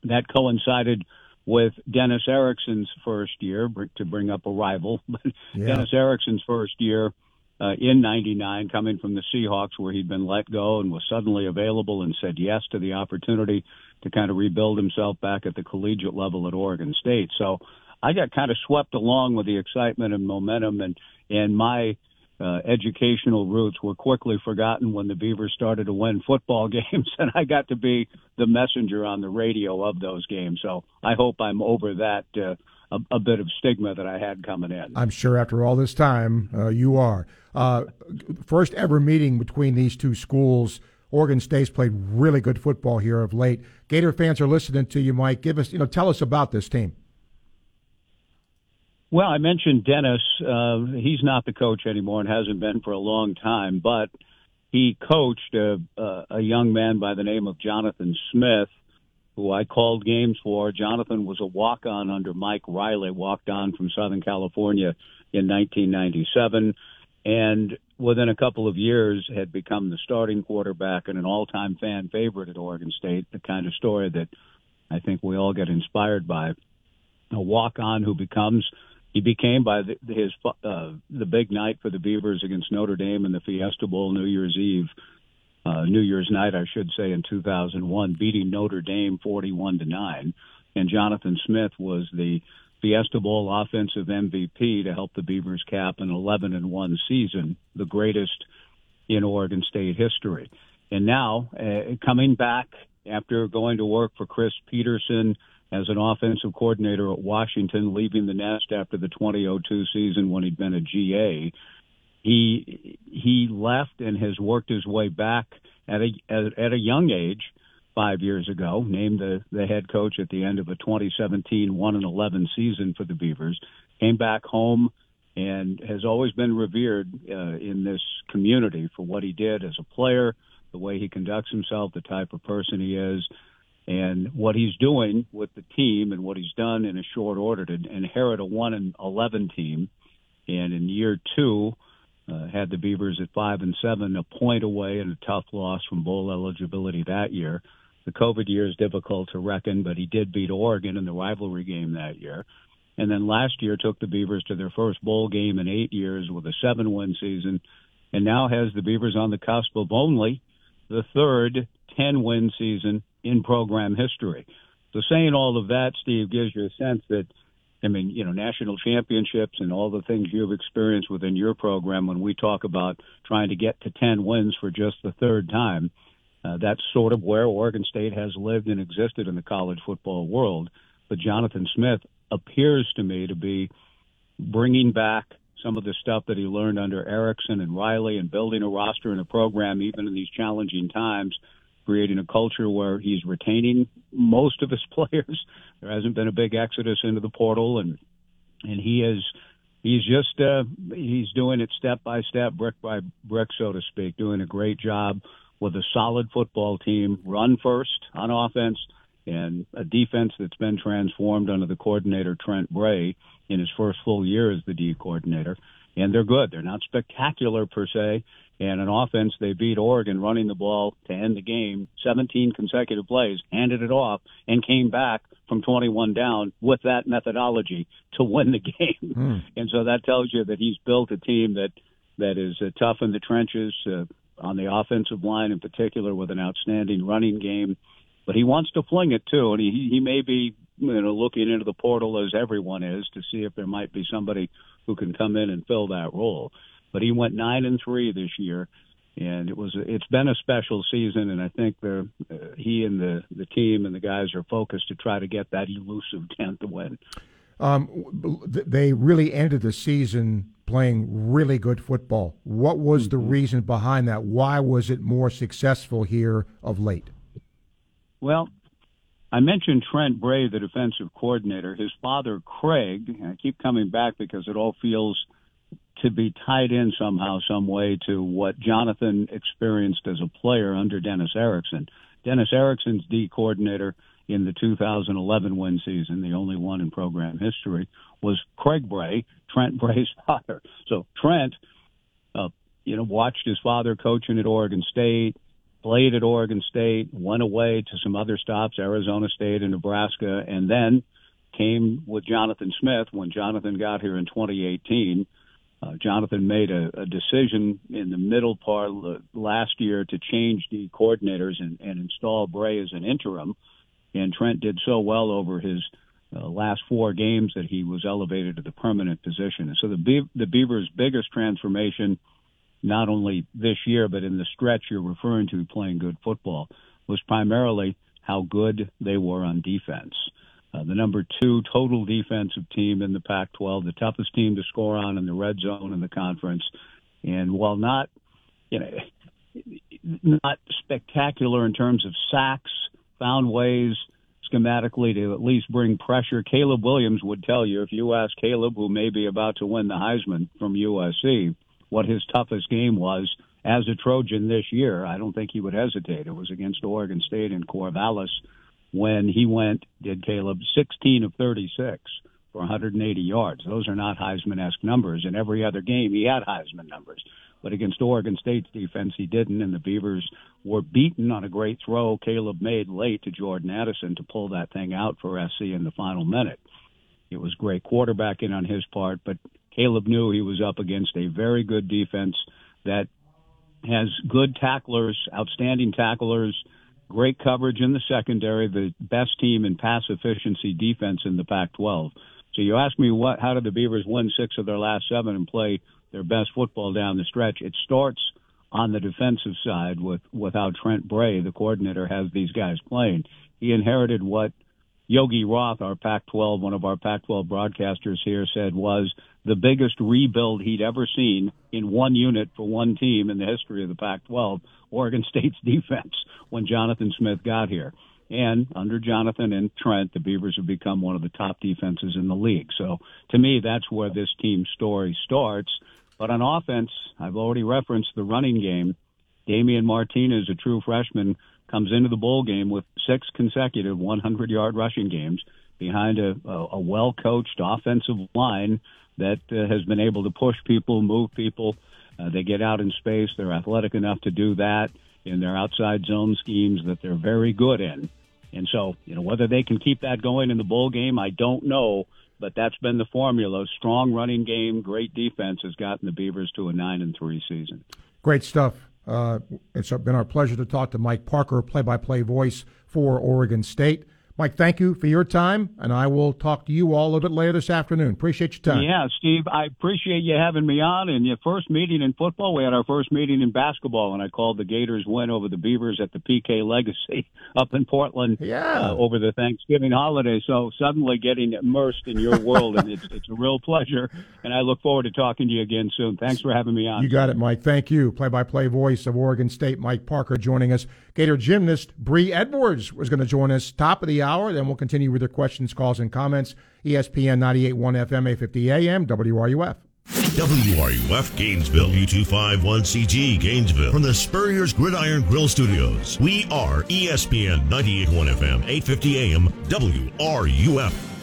that coincided with Dennis Erickson's first year, to bring up a rival, but Yeah. Dennis Erickson's first year uh, in 99 coming from the Seahawks where he'd been let go and was suddenly available and said yes to the opportunity to kind of rebuild himself back at the collegiate level at Oregon State. So I got kind of swept along with the excitement and momentum and, and my uh, educational roots were quickly forgotten when the Beavers started to win football games, and I got to be the messenger on the radio of those games. So I hope I'm over that uh, a, a bit of stigma that I had coming in. I'm sure after all this time, uh, you are. Uh, first ever meeting between these two schools. Oregon State's played really good football here of late. Gator fans are listening to you, Mike. Give us, you know, tell us about this team. Well, I mentioned Dennis. Uh, he's not the coach anymore and hasn't been for a long time, but he coached a, a, a young man by the name of Jonathan Smith, who I called games for. Jonathan was a walk on under Mike Riley, walked on from Southern California in 1997, and within a couple of years had become the starting quarterback and an all time fan favorite at Oregon State, the kind of story that I think we all get inspired by. A walk on who becomes he became by the, his uh, the big night for the Beavers against Notre Dame in the Fiesta Bowl New Year's Eve, uh, New Year's night, I should say, in 2001, beating Notre Dame 41 to nine, and Jonathan Smith was the Fiesta Bowl offensive MVP to help the Beavers cap an 11 and one season, the greatest in Oregon State history. And now, uh, coming back after going to work for Chris Petersen as an offensive coordinator at Washington, leaving the nest after the 2002 season when he'd been a GA. He he left and has worked his way back at a at, a young age, five years ago, named the the head coach at the end of a 2017 one and 11 season for the Beavers. Came back home and has always been revered uh, in this community for what he did as a player, the way he conducts himself, the type of person he is and what he's doing with the team and what he's done in a short order to inherit a one and eleven team, and in year two uh, had the Beavers at five and seven, a point away and a tough loss from bowl eligibility that year. The COVID year is difficult to reckon, but he did beat Oregon in the rivalry game that year. And then last year took the Beavers to their first bowl game in eight years with a seven win season, and now has the Beavers on the cusp of only the third 10 win season in program history. So saying all of that, Steve, gives you a sense that, I mean, you know, national championships and all the things you've experienced within your program when we talk about trying to get to 10 wins for just the third time, uh, that's sort of where Oregon State has lived and existed in the college football world. But Jonathan Smith appears to me to be bringing back some of the stuff that he learned under Erickson and Riley and building a roster and a program even in these challenging times creating a culture where he's retaining most of his players. There hasn't been a big exodus into the portal, and and he is he's just uh, he's doing it step by step, brick by brick, so to speak, doing a great job with a solid football team, run first on offense, and a defense that's been transformed under the coordinator Trent Bray in his first full year as the D coordinator. And they're good. They're not spectacular per se, and an offense, they beat Oregon running the ball to end the game, 17 consecutive plays, handed it off, and came back from 21 down with that methodology to win the game. Hmm. And so that tells you that he's built a team that that is uh, tough in the trenches uh, on the offensive line, in particular, with an outstanding running game. But he wants to fling it too, and he he may be you know looking into the portal as everyone is to see if there might be somebody who can come in and fill that role but he went nine and three this year, and it was it's been a special season, and I think they're uh, he and the the team and the guys are focused to try to get that elusive tenth win. Um, they really ended the season playing really good football. What was the reason behind that? Why was it more successful here of late? Well, I mentioned Trent Bray, the defensive coordinator. His father, Craig, and I keep coming back because it all feels to be tied in somehow, some way to what Jonathan experienced as a player under Dennis Erickson. Dennis Erickson's D coordinator in the 2011 win season, the only one in program history, was Craig Bray, Trent Bray's father. So Trent, uh, you know, watched his father coaching at Oregon State, played at Oregon State, went away to some other stops, Arizona State and Nebraska, and then came with Jonathan Smith when Jonathan got here in 2018. Uh, Jonathan made a, a decision in the middle part last year to change the coordinators and, and install Bray as an interim. And Trent did so well over his uh, last four games that he was elevated to the permanent position. And so the Be- the Beavers' biggest transformation, not only this year but in the stretch you're referring to, playing good football, was primarily how good they were on defense. Uh, the number two total defensive team in the Pac-12, the toughest team to score on in the red zone in the conference, and while not, you know, not spectacular in terms of sacks, found ways schematically to at least bring pressure. Caleb Williams would tell you if you ask Caleb, who may be about to win the Heisman from USC, what his toughest game was as a Trojan this year, I don't think he would hesitate. It was against Oregon State in Corvallis when he went, did Caleb 16 of 36 for 180 yards. Those are not Heisman esque numbers. In every other game, he had Heisman numbers. But against Oregon State's defense, he didn't, and the Beavers were beaten on a great throw Caleb made late to Jordan Addison to pull that thing out for SC in the final minute. It was great quarterbacking on his part, but Caleb knew he was up against a very good defense that has good tacklers, outstanding tacklers, great coverage in the secondary, the best team in pass efficiency defense in the Pac-12. So you ask me what, how did the Beavers win six of their last seven and play their best football down the stretch. It starts on the defensive side with without Trent Bray, the coordinator, has these guys playing. He inherited what Yogi Roth, our Pac-12, one of our Pac-12 broadcasters here, said was the biggest rebuild he'd ever seen in one unit for one team in the history of the Pac-12, Oregon State's defense, when Jonathan Smith got here. And under Jonathan and Trent, the Beavers have become one of the top defenses in the league. So to me, that's where this team's story starts. But on offense, I've already referenced the running game. Damien Martinez, a true freshman, comes into the bowl game with six consecutive 100 yard rushing games behind a, a, a well coached offensive line that uh, has been able to push people, move people. Uh, they get out in space. They're athletic enough to do that in their outside zone schemes that they're very good in. And so, you know, whether they can keep that going in the bowl game, I don't know but that's been the formula. Strong running game, great defense has gotten the Beavers to a nine and three season. Great stuff. Uh, it's been our pleasure to talk to Mike Parker, play-by-play voice for Oregon State. Mike, thank you for your time, and I will talk to you all a little bit later this afternoon. Appreciate your time. Yeah, Steve, I appreciate you having me on. And your first meeting in football, we had our first meeting in basketball, and I called the Gators win over the Beavers at the PK Legacy up in Portland yeah. uh, over the Thanksgiving holiday. So suddenly getting immersed in your world, and it's, it's a real pleasure. And I look forward to talking to you again soon. Thanks for having me on. You got it, Mike. Thank you. Play-by-play voice of Oregon State, Mike Parker, joining us. Gator gymnast Bree Edwards was going to join us top of the hour. Then we'll continue with your questions, calls, and comments. ESPN 98.1 FM, 850 AM, WRUF. WRUF Gainesville, U251CG Gainesville, from the Spurrier's Gridiron Grill Studios. We are ESPN 98.1 FM, 850 AM, WRUF.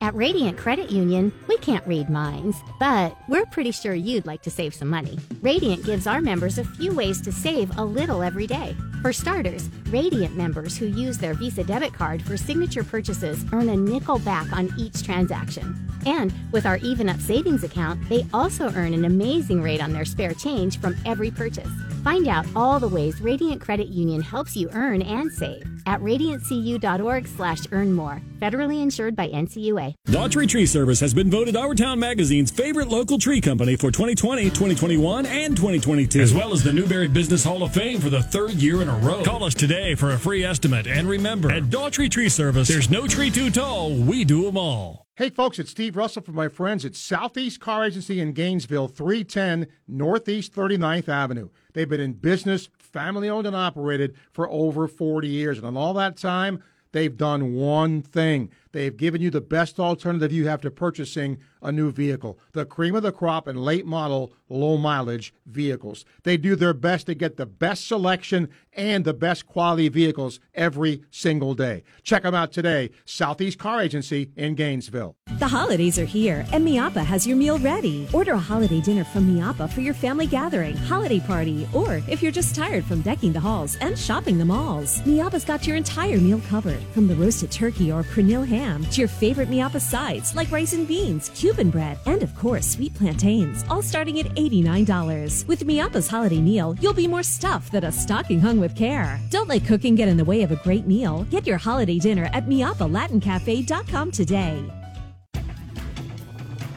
At Radiant Credit Union, we can't read minds, but we're pretty sure you'd like to save some money. Radiant gives our members a few ways to save a little every day. For starters, Radiant members who use their Visa debit card for signature purchases earn a nickel back on each transaction. And with our Even Up savings account, they also earn an amazing rate on their spare change from every purchase. Find out all the ways Radiant Credit Union helps you earn and save at radiantcu.org slash earn more. Federally insured by NCUA. Daughtry Tree Service has been voted Our Town Magazine's favorite local tree company for 2020, 2021, and 2022, as well as the Newberry Business Hall of Fame for the third year in a row. Call us today for a free estimate. And remember, at Daughtry Tree Service, there's no tree too tall. We do them all. Hey, folks, it's Steve Russell from my friends at Southeast Car Agency in Gainesville, 310 Northeast 39th Avenue. They've been in business, family owned and operated, for over 40 years. And in all that time, they've done one thing They've given you the best alternative you have to purchasing a new vehicle. The cream of the crop and late model, low mileage vehicles. They do their best to get the best selection and the best quality vehicles every single day. Check them out today. Southeast Car Agency in Gainesville. The holidays are here, and Miapa has your meal ready. Order a holiday dinner from Miapa for your family gathering, holiday party, or if you're just tired from decking the halls and shopping the malls. Miapa's got your entire meal covered, from the roasted turkey or pernil ham to your favorite Miapa sides like rice and beans, Cuban bread, and of course, sweet plantains, all starting at $89. With Miapa's holiday meal, you'll be more stuffed than a stocking hung with care. Don't let cooking get in the way of a great meal. Get your holiday dinner at MiapaLatinCafe.com today.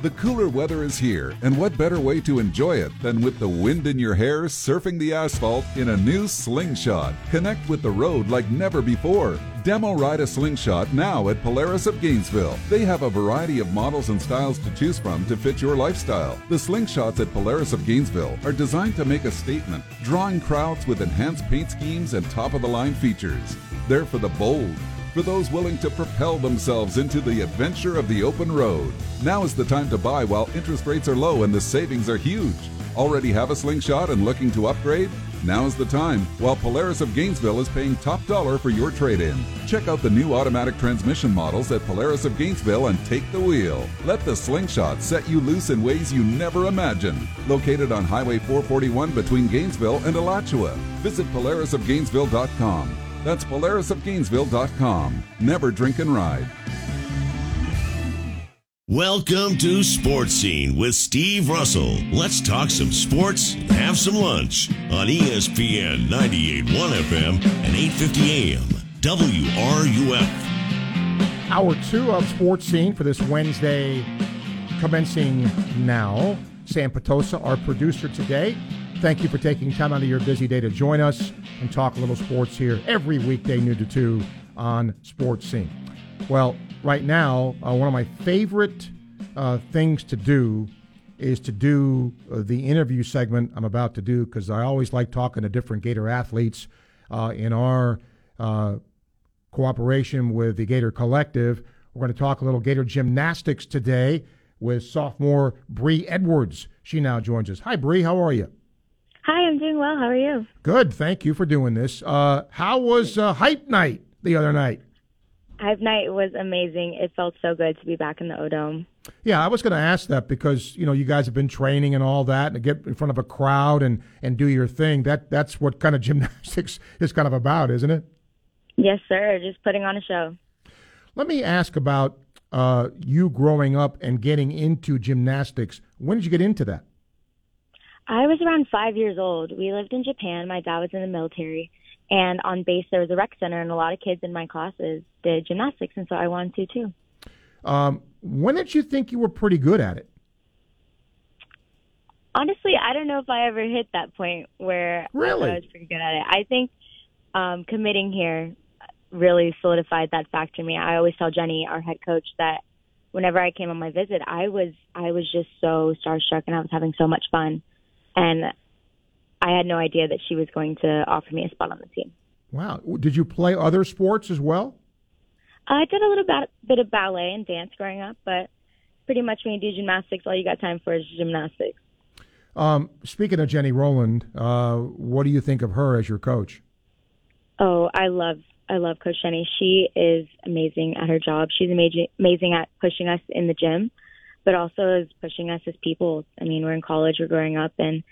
The cooler weather is here, and what better way to enjoy it than with the wind in your hair surfing the asphalt in a new slingshot? Connect with the road like never before. Demo ride a slingshot now at Polaris of Gainesville. They have a variety of models and styles to choose from to fit your lifestyle. The slingshots at Polaris of Gainesville are designed to make a statement, drawing crowds with enhanced paint schemes and top of the line features. They're for the bold for those willing to propel themselves into the adventure of the open road. Now is the time to buy while interest rates are low and the savings are huge. Already have a slingshot and looking to upgrade? Now is the time while Polaris of Gainesville is paying top dollar for your trade in. Check out the new automatic transmission models at Polaris of Gainesville and take the wheel. Let the slingshot set you loose in ways you never imagined. Located on Highway 441 between Gainesville and Alachua. Visit polarisofgainesville.com. That's polarisofgainesville.com. Never drink and ride. Welcome to Sports Scene with Steve Russell. Let's talk some sports and have some lunch on ESPN 98.1 FM and 8:50 AM. WRUF. Hour two of Sports Scene for this Wednesday, commencing now. Sam Patosa, our producer today. Thank you for taking time out of your busy day to join us and talk a little sports here every weekday, noon to 2 on Sports Scene. Well, right now, uh, one of my favorite uh, things to do is to do uh, the interview segment I'm about to do because I always like talking to different Gator athletes uh, in our uh, cooperation with the Gator Collective. We're going to talk a little Gator gymnastics today with sophomore Bree Edwards. She now joins us. Hi, Bree. How are you? Hi, I'm doing well. How are you? Good. Thank you for doing this. Uh, how was uh, Hype Night the other night? Hype Night was amazing. It felt so good to be back in the O Dome. Yeah, I was going to ask that because you know you guys have been training and all that, and to get in front of a crowd and and do your thing. That that's what kind of gymnastics is kind of about, isn't it? Yes, sir. Just putting on a show. Let me ask about uh, you growing up and getting into gymnastics. When did you get into that? I was around five years old. We lived in Japan. My dad was in the military. And on base, there was a rec center, and a lot of kids in my classes did gymnastics, and so I wanted to too. Um, when did you think you were pretty good at it? Honestly, I don't know if I ever hit that point where Really? I was pretty good at it. I think um, committing here really solidified that fact for me. I always tell Jenny, our head coach, that whenever I came on my visit, I was I was just so starstruck, and I was having so much fun, and I had no idea that she was going to offer me a spot on the team. Wow. Did you play other sports as well? I did a little bit, bit of ballet and dance growing up, but pretty much when you do gymnastics, all you got time for is gymnastics. Um, speaking of Jenny Rowland, uh, what do you think of her as your coach? Oh, I love I love Coach Jenny. She is amazing at her job. She's amazing amazing at pushing us in the gym, but also is pushing us as people. I mean, we're in college, we're growing up, and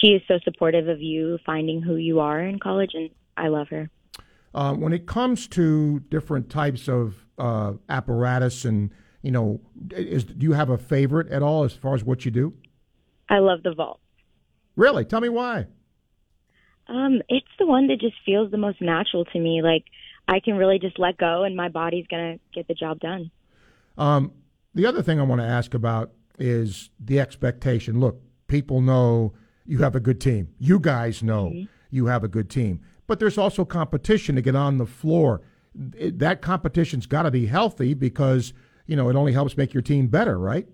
she is so supportive of you finding who you are in college, and I love her. Uh, when it comes to different types of uh, apparatus, and you know, is do you have a favorite at all as far as what you do? I love the vault. Really? Tell me why. Um, it's the one that just feels the most natural to me. Like I can really just let go, and my body's gonna get the job done. Um, the other thing I want to ask about is the expectation. Look, people know you have a good team. You guys know you have a good team, but there's also competition to get on the floor. It- that competition's got to be healthy because you know it only helps make your team better, right?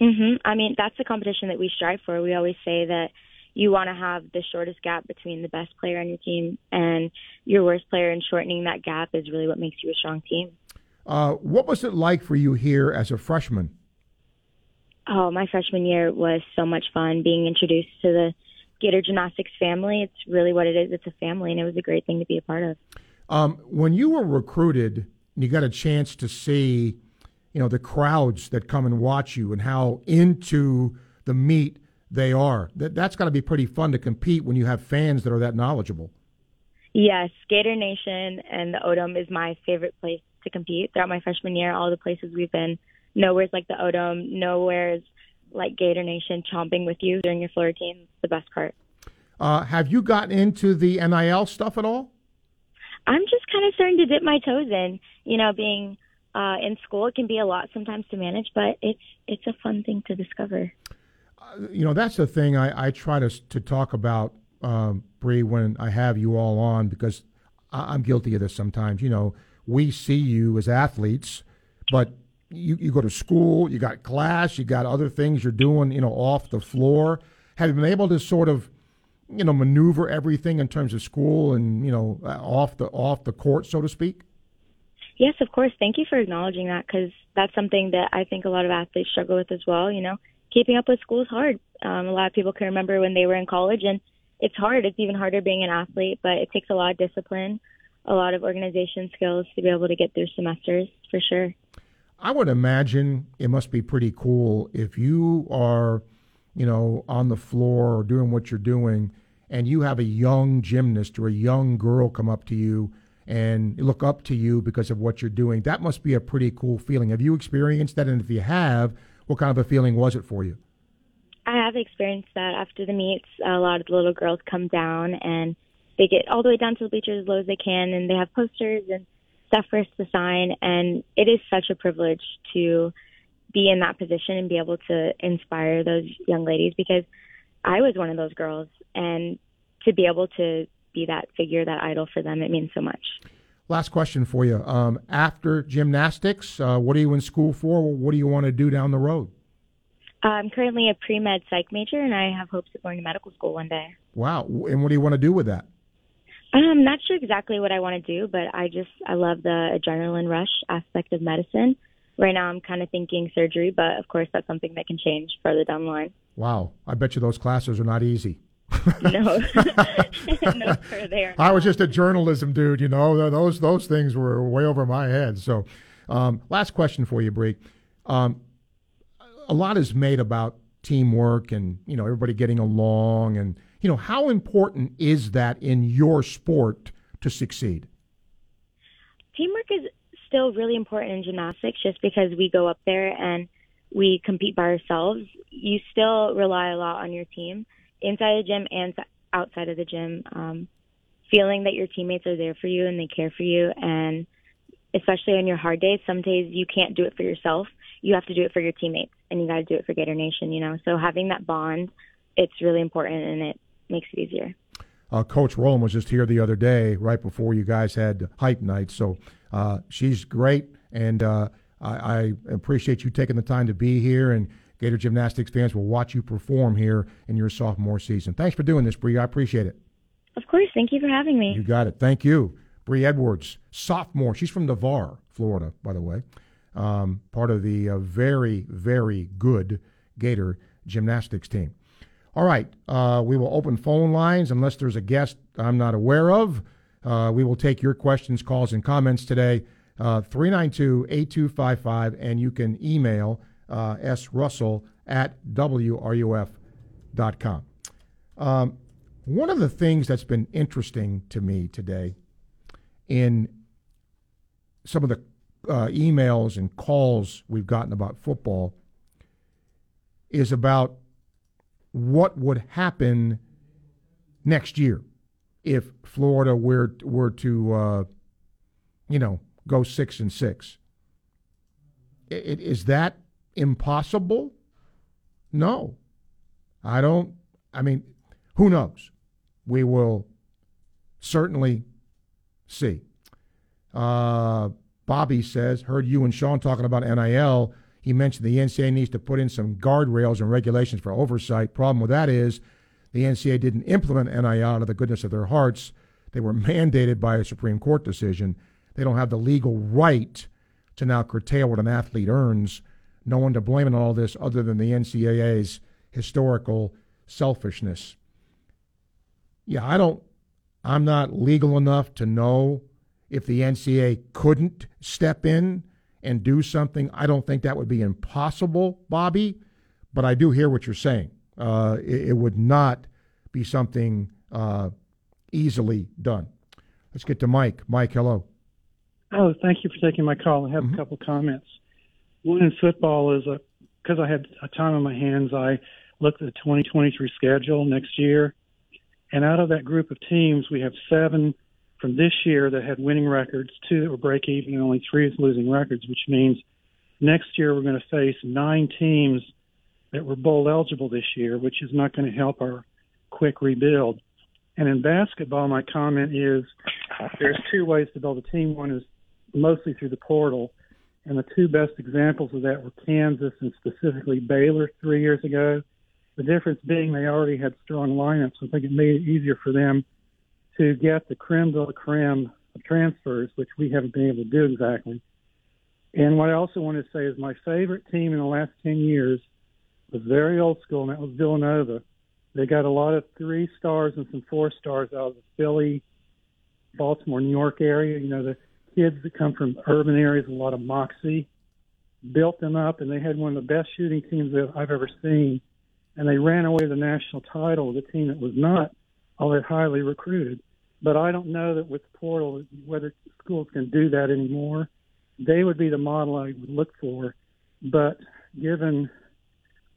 hmm I mean, that's the competition that we strive for. We always say that you want to have the shortest gap between the best player on your team and your worst player, and shortening that gap is really what makes you a strong team. Uh, what was it like for you here as a freshman? Oh, my freshman year was so much fun being introduced to the Gator Gymnastics family. It's really what it is. It's a family, and it was a great thing to be a part of. Um, when you were recruited, you got a chance to see, you know, the crowds that come and watch you and how into the meet they are. That that's got to be pretty fun to compete when you have fans that are that knowledgeable. Yes, Gator Nation and the O'Dome is my favorite place to compete. Throughout my freshman year, all the places we've been, nowhere's like the O'Dome, nowhere's like Gator Nation chomping with you during your floor routine. It's the best part. Uh, have you gotten into the NIL stuff at all? I'm just kind of starting to dip my toes in. You know, being uh, in school, it can be a lot sometimes to manage, but it's it's a fun thing to discover. Uh, you know, that's the thing I, I try to to talk about, um, Bree, when I have you all on because I, I'm guilty of this sometimes. You know, we see you as athletes, but you, you go to school, you got class, you got other things you're doing, you know, off the floor. Have you been able to sort of you know, maneuver everything in terms of school and you know uh, off the off the court, so to speak? Yes, of course. Thank you for acknowledging that because that's something that I think a lot of athletes struggle with as well. You know, keeping up with school is hard. Um, a lot of people can remember when they were in college, and it's hard. It's even harder being an athlete, but it takes a lot of discipline, a lot of organization skills to be able to get through semesters for sure. I would imagine it must be pretty cool if you are you know, on the floor or doing what you're doing, and you have a young gymnast or a young girl come up to you and look up to you because of what you're doing, that must be a pretty cool feeling. Have you experienced that? And if you have, what kind of a feeling was it for you? I have experienced that after the meets. A lot of the little girls come down and they get all the way down to the bleachers as low as they can, and they have posters and stuff for us to sign. And it is such a privilege to be in that position and be able to inspire those young ladies because I was one of those girls and to be able to be that figure, that idol for them, it means so much. Last question for you. Um, after gymnastics, uh, what are you in school for? What do you want to do down the road? I'm currently a pre med psych major, and I have hopes of going to medical school one day. Wow. And what do you want to do with that? I'm not sure exactly what I want to do, but I just, I love the adrenaline rush aspect of medicine right now I'm kind of thinking surgery, but of course that's something that can change further down the line. Wow, I bet you those classes are not easy. no, no, sir, they are. I was just a journalism dude, you know. Those those things were way over my head. So, um, last question for you, Bree. Um, a lot is made about teamwork and you know everybody getting along, and you know how important is that in your sport to succeed? Teamwork is still really important in gymnastics just because we go up there and we compete by ourselves. You still rely a lot on your team inside the gym and outside of the gym. Um, feeling that your teammates are there for you and they care for you and especially on your hard days, some days you can't do it for yourself. You have to do it for your teammates and you got to do it for Gator Nation, you know. So having that bond, it's really important and it makes it easier. Uh, Coach Rowland was just here the other day, right before you guys had hype night. So uh, she's great, and uh, I, I, appreciate you taking the time to be here. And Gator Gymnastics fans will watch you perform here in your sophomore season. Thanks for doing this, Bree. I appreciate it. Of course. Thank you for having me. You got it. Thank you. Bree Edwards, sophomore. She's from Navarre, Florida, by the way. Um, part of the uh, very, very good Gator gymnastics team. All right, uh, we will open phone lines unless there's a guest I'm not aware of. Uh, we will take your questions, calls, and comments today. Uh, 392 8255, and you can email uh, srussell at wruf.com. Um, one of the things that's been interesting to me today in some of the uh, emails and calls we've gotten about football is about what would happen next year if Florida were were to uh, you know go six and six. It, is that impossible? No, I don't. I mean, who knows? We will certainly see. Uh, Bobby says, heard you and Sean talking about NIL. He mentioned the NCAA needs to put in some guardrails and regulations for oversight. Problem with that is the NCAA didn't implement NIL out of the goodness of their hearts. They were mandated by a Supreme Court decision. They don't have the legal right to now curtail what an athlete earns. No one to blame in all this other than the NCAA's historical selfishness. Yeah, I don't, I'm not legal enough to know if the NCAA couldn't step in and do something. I don't think that would be impossible, Bobby, but I do hear what you're saying. Uh, it, it, would not be something uh, easily done. Let's get to Mike. Mike, hello. Oh, thank you for taking my call. I have mm-hmm. a couple comments. One in football is because I had a time on my hands, I looked at the 2023 schedule next year. And out of that group of teams, we have seven from this year that had winning records, two that were break even, and only three with losing records, which means next year we're going to face nine teams that were bowl eligible this year, which is not going to help our quick rebuild. And in basketball, my comment is there's two ways to build a team. One is mostly through the portal. And the two best examples of that were Kansas and specifically Baylor three years ago. The difference being they already had strong lineups. I think it made it easier for them to get the creme de la creme of transfers, which we haven't been able to do exactly. And what I also want to say is my favorite team in the last 10 years was very old school, and that was Villanova. They got a lot of three stars and some four stars out of the Philly, Baltimore, New York area. You know, the kids that come from urban areas, a lot of moxie, built them up, and they had one of the best shooting teams that I've ever seen. And they ran away the national title a team that was not all that highly recruited. But I don't know that with the portal whether schools can do that anymore. They would be the model I would look for. But given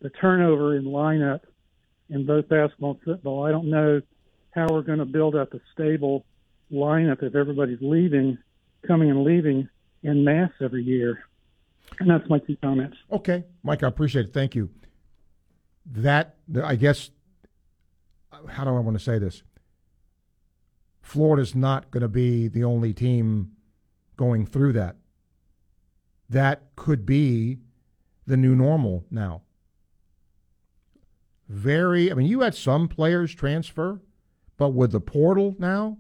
the turnover in lineup in both basketball and football, I don't know how we're going to build up a stable lineup if everybody's leaving, coming and leaving in mass every year. And that's my two comments. Okay, Mike, I appreciate it. Thank you. That I guess how do I want to say this? Florida's not going to be the only team going through that. That could be the new normal now. Very, I mean, you had some players transfer, but with the portal now,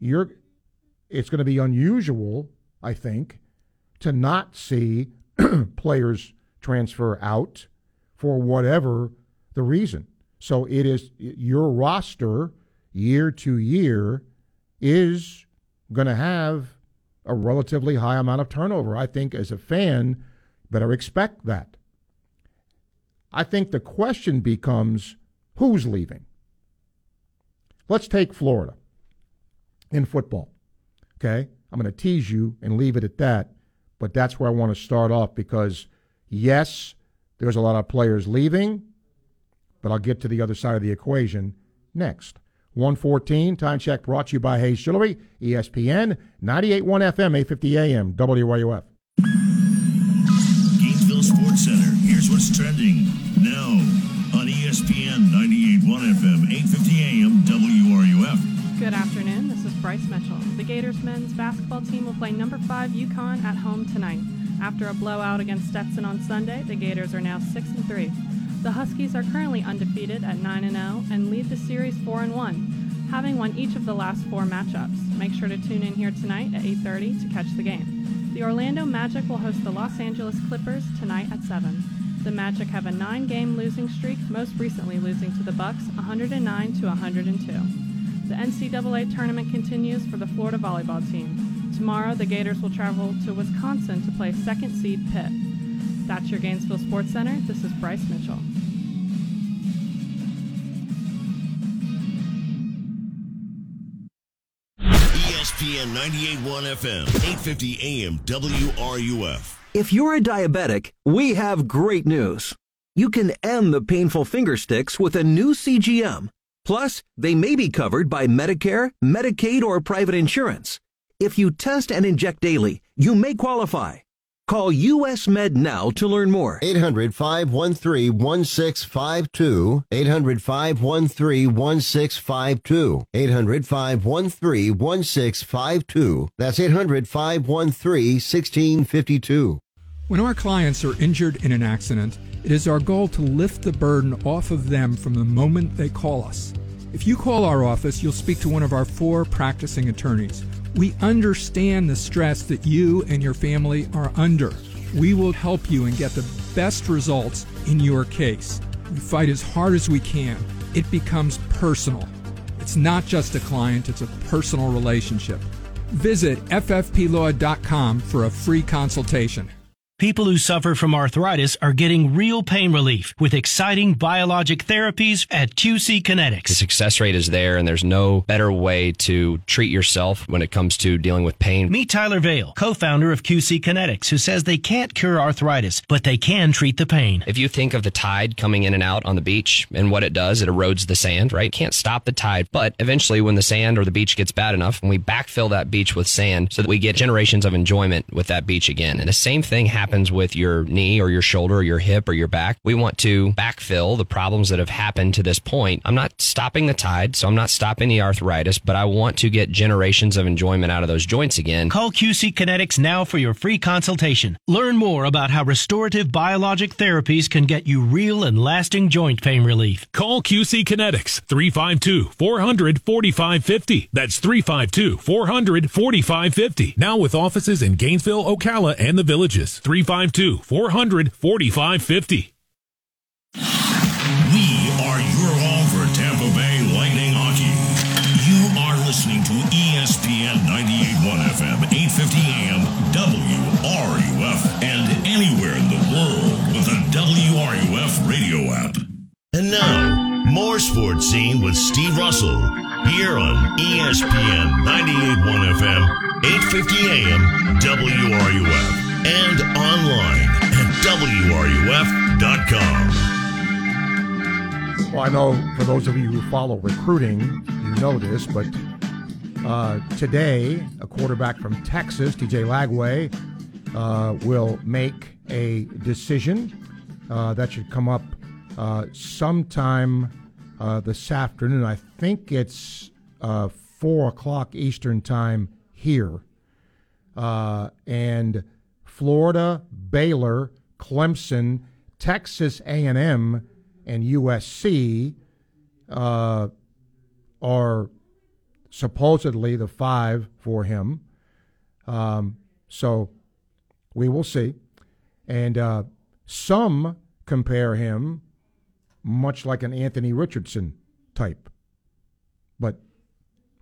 you're it's going to be unusual, I think, to not see players transfer out for whatever the reason. So it is your roster year to year is going to have a relatively high amount of turnover. I think as a fan, better expect that. I think the question becomes who's leaving? Let's take Florida in football. Okay? I'm going to tease you and leave it at that, but that's where I want to start off because, yes, there's a lot of players leaving but I'll get to the other side of the equation next. 114, time check brought to you by Hayes Jewelry, ESPN, 98.1 FM, 850 AM, WRUF. Gainesville Sports Center, here's what's trending now on ESPN 98.1 FM, 850 AM, WRUF. Good afternoon, this is Bryce Mitchell. The Gators men's basketball team will play number 5 UConn at home tonight. After a blowout against Stetson on Sunday, the Gators are now 6 and 3. The Huskies are currently undefeated at 9 0 and lead the series 4 1, having won each of the last four matchups. Make sure to tune in here tonight at 8:30 to catch the game. The Orlando Magic will host the Los Angeles Clippers tonight at 7. The Magic have a 9-game losing streak, most recently losing to the Bucks 109 to 102. The NCAA tournament continues for the Florida volleyball team. Tomorrow, the Gators will travel to Wisconsin to play second seed Pitt. That's your Gainesville Sports Center. This is Bryce Mitchell. ESPN 98.1 FM, 850 AM, WRUF. If you're a diabetic, we have great news. You can end the painful finger sticks with a new CGM. Plus, they may be covered by Medicare, Medicaid, or private insurance. If you test and inject daily, you may qualify. Call US Med now to learn more. 800 513 1652. 800 513 1652. 800 513 1652. That's 800 513 1652. When our clients are injured in an accident, it is our goal to lift the burden off of them from the moment they call us. If you call our office, you'll speak to one of our four practicing attorneys We understand the stress that you and your family are under. We will help you and get the best results in your case. We fight as hard as we can. It becomes personal. It's not just a client, it's a personal relationship. Visit ffplaw.com for a free consultation. People who suffer from arthritis are getting real pain relief with exciting biologic therapies at QC Kinetics. The success rate is there, and there's no better way to treat yourself when it comes to dealing with pain. Meet Tyler Vale, co-founder of QC Kinetics, who says they can't cure arthritis, but they can treat the pain. If you think of the tide coming in and out on the beach and what it does, it erodes the sand, right? Can't stop the tide, but eventually when the sand or the beach gets bad enough, we backfill that beach with sand so that we get generations of enjoyment with that beach again. And the same thing happens happens with your knee or your shoulder or your hip or your back. We want to backfill the problems that have happened to this point. I'm not stopping the tide, so I'm not stopping the arthritis, but I want to get generations of enjoyment out of those joints again. Call QC Kinetics now for your free consultation. Learn more about how restorative biologic therapies can get you real and lasting joint pain relief. Call QC Kinetics 352 400 4550. That's 352 400 4550. Now with offices in Gainesville, Ocala, and the villages. 352 400 4550. We are your home for Tampa Bay Lightning hockey. You are listening to ESPN 98.1 FM, 850 AM, WRUF, and anywhere in the world with the WRUF radio app. And now, more sports scene with Steve Russell here on ESPN 98.1 FM, 850 AM, WRUF and online at WRUF.com. Well, I know for those of you who follow recruiting, you know this, but uh, today, a quarterback from Texas, DJ Lagway, uh, will make a decision. Uh, that should come up uh, sometime uh, this afternoon. I think it's uh, 4 o'clock Eastern Time here. and Florida, Baylor, Clemson, Texas A&M, and USC uh, are supposedly the five for him. Um, so we will see. And uh, some compare him much like an Anthony Richardson type. But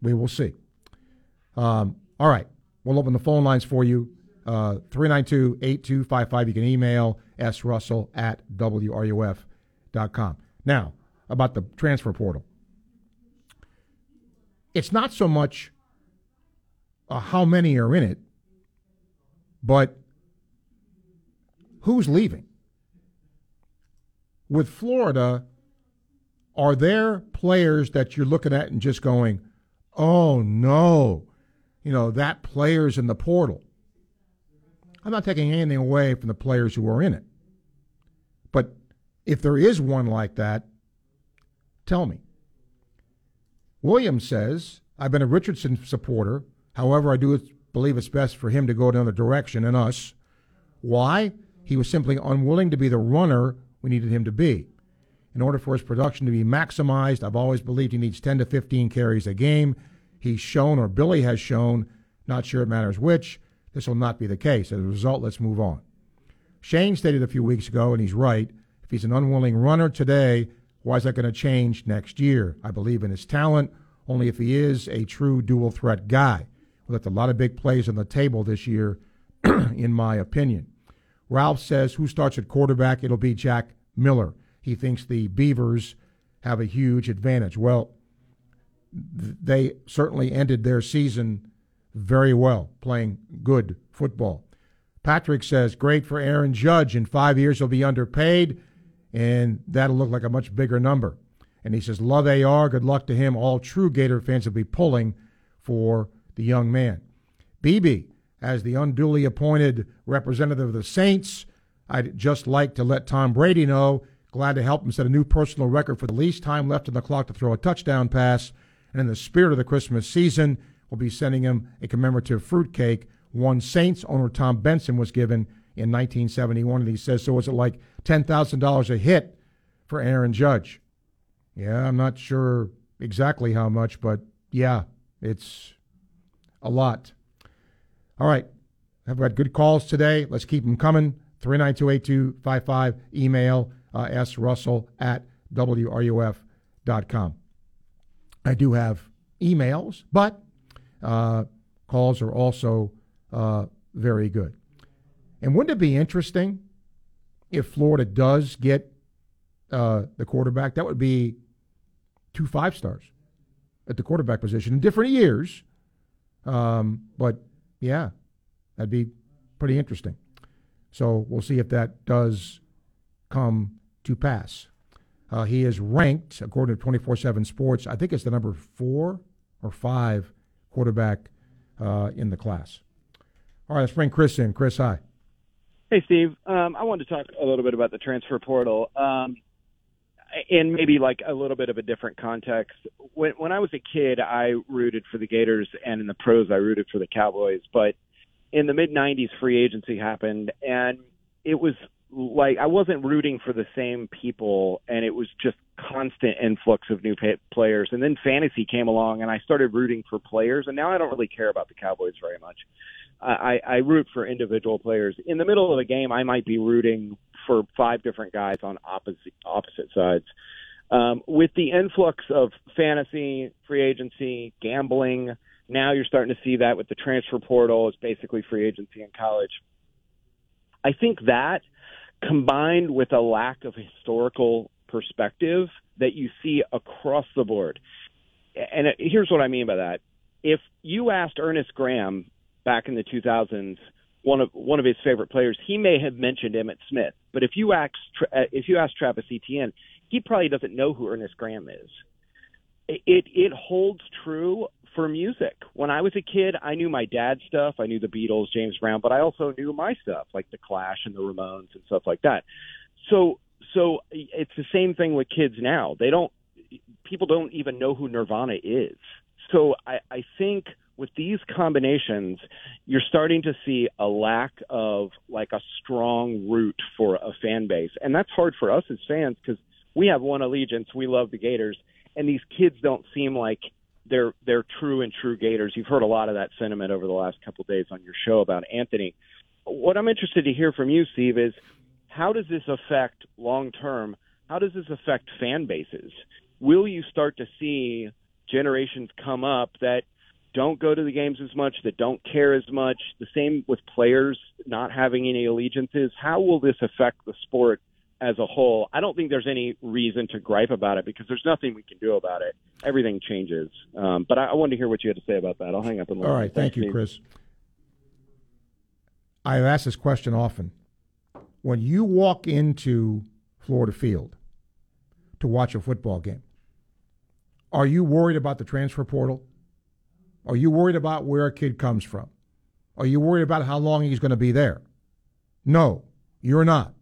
we will see. Um, all right. We'll open the phone lines for you. Uh, 392 8255. You can email srussell at wruf.com. Now, about the transfer portal. It's not so much uh, how many are in it, but who's leaving. With Florida, are there players that you're looking at and just going, oh no, you know, that player's in the portal? I'm not taking anything away from the players who are in it. But if there is one like that, tell me. Williams says, I've been a Richardson supporter. However, I do believe it's best for him to go another direction and us. Why? He was simply unwilling to be the runner we needed him to be. In order for his production to be maximized, I've always believed he needs 10 to 15 carries a game. He's shown, or Billy has shown, not sure it matters which, this will not be the case. As a result, let's move on. Shane stated a few weeks ago, and he's right, if he's an unwilling runner today, why is that going to change next year? I believe in his talent, only if he is a true dual threat guy. We left a lot of big plays on the table this year, in my opinion. Ralph says, who starts at quarterback? It'll be Jack Miller. He thinks the Beavers have a huge advantage. Well, they certainly ended their season very well, playing good football. Patrick says, great for Aaron Judge. In five years, he'll be underpaid, and that'll look like a much bigger number. And he says, love AR. Good luck to him. All true Gator fans will be pulling for the young man. BB, as the unduly appointed representative of the Saints, I'd just like to let Tom Brady know. Glad to help him set a new personal record for the least time left in the clock to throw a touchdown pass. And in the spirit of the Christmas season, we'll be sending him a commemorative fruitcake. One Saints owner, Tom Benson, was given in 1971. And he says, So was it like $10,000 a hit for Aaron Judge? Yeah, I'm not sure exactly how much, but yeah, it's a lot. All right. I've got good calls today. Let's keep them coming. 3928255. Email uh, srussell at wruf.com. I do have emails, but uh, calls are also uh, very good. And wouldn't it be interesting if Florida does get uh, the quarterback? That would be two five stars at the quarterback position in different years. Um, but yeah, that'd be pretty interesting. So we'll see if that does come to pass. Uh, he is ranked, according to 24 7 Sports, I think it's the number four or five quarterback uh, in the class. All right, let's bring Chris in. Chris, hi. Hey, Steve. Um, I wanted to talk a little bit about the transfer portal. Um, in maybe like a little bit of a different context. When when I was a kid, I rooted for the Gators, and in the pros, I rooted for the Cowboys. But in the mid '90s, free agency happened, and it was like I wasn't rooting for the same people, and it was just constant influx of new players. And then fantasy came along, and I started rooting for players, and now I don't really care about the Cowboys very much. I, I root for individual players. In the middle of a game, I might be rooting for five different guys on opposite opposite sides. Um, with the influx of fantasy, free agency, gambling, now you're starting to see that with the transfer portal. It's basically free agency in college. I think that combined with a lack of historical perspective that you see across the board. And here's what I mean by that. If you asked Ernest Graham back in the 2000s one of one of his favorite players, he may have mentioned Emmitt Smith. But if you ask uh, if you ask Travis Etienne, he probably doesn't know who Ernest Graham is. It it holds true for music. When I was a kid, I knew my dad's stuff. I knew the Beatles, James Brown, but I also knew my stuff like the Clash and the Ramones and stuff like that. So so it's the same thing with kids now. They don't people don't even know who Nirvana is. So I, I think with these combinations, you're starting to see a lack of like a strong root for a fan base, and that's hard for us as fans because we have one allegiance. We love the Gators, and these kids don't seem like they're they're true and true Gators. You've heard a lot of that sentiment over the last couple of days on your show about Anthony. What I'm interested to hear from you, Steve, is how does this affect long term? How does this affect fan bases? Will you start to see generations come up that don't go to the games as much, that don't care as much? The same with players not having any allegiances. How will this affect the sport as a whole, I don't think there's any reason to gripe about it because there's nothing we can do about it. Everything changes. Um, but I, I, wanted to hear what you had to say about that. I'll hang up and listen. All right, thank Thanks, you, Chris. I've asked this question often. When you walk into Florida Field to watch a football game, are you worried about the transfer portal? Are you worried about where a kid comes from? Are you worried about how long he's going to be there? No, you're not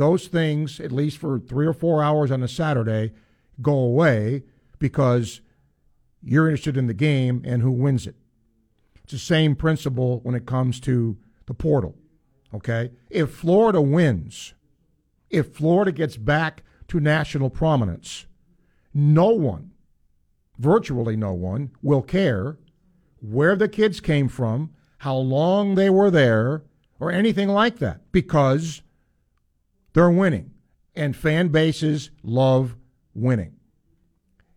those things, at least for three or four hours on a Saturday, go away because you're interested in the game and who wins it. It's the same principle when it comes to the portal. Okay? If Florida wins, if Florida gets back to national prominence, no one, virtually no one, will care where the kids came from, how long they were there, or anything like that because they're winning, and fan bases love winning.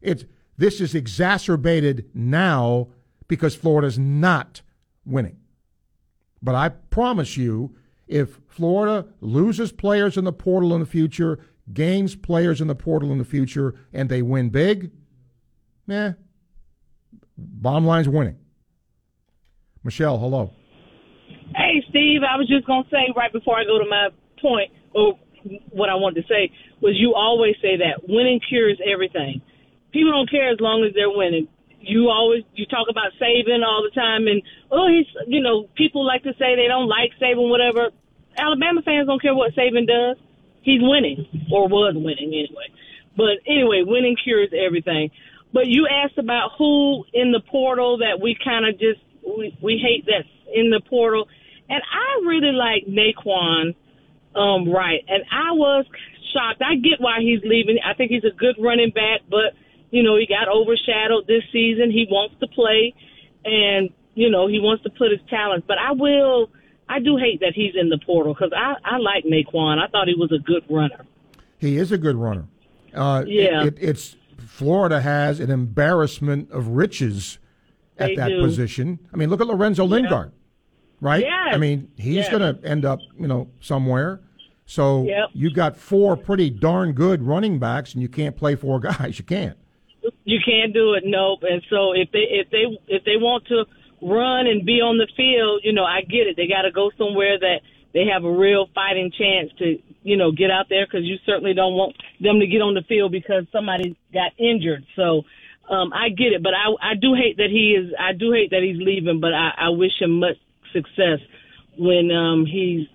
It's this is exacerbated now because Florida's not winning. But I promise you, if Florida loses players in the portal in the future, gains players in the portal in the future, and they win big, eh, bottom line's winning. Michelle, hello. Hey, Steve, I was just going to say right before I go to my point, or what I wanted to say was you always say that winning cures everything. People don't care as long as they're winning. You always you talk about Saban all the time, and oh, he's you know people like to say they don't like Saban whatever. Alabama fans don't care what Saban does. He's winning or was winning anyway. But anyway, winning cures everything. But you asked about who in the portal that we kind of just we, we hate that in the portal, and I really like Nay'Quan um, right. And I was shocked. I get why he's leaving. I think he's a good running back, but you know, he got overshadowed this season. He wants to play. And you know, he wants to put his talent. But I will. I do hate that he's in the portal because I I like Nay'Quan. I thought he was a good runner. He is a good runner. Uh, Yeah. it- it's Florida has an embarrassment of riches at They that do. position. I mean, look at Lorenzo Lingard, right? Yes. I mean, he's Yes. going to end up, you know, somewhere. So Yep. you got four pretty darn good running backs, and you can't play four guys. You can't. You can't do it, nope. And so if they if they if they want to run and be on the field, you know, I get it. They got to go somewhere that they have a real fighting chance to, you know, get out there because you certainly don't want them to get on the field because somebody got injured. So um, I get it, but I I do hate that he is. I do hate that he's leaving, but I, I wish him much success when um, he's,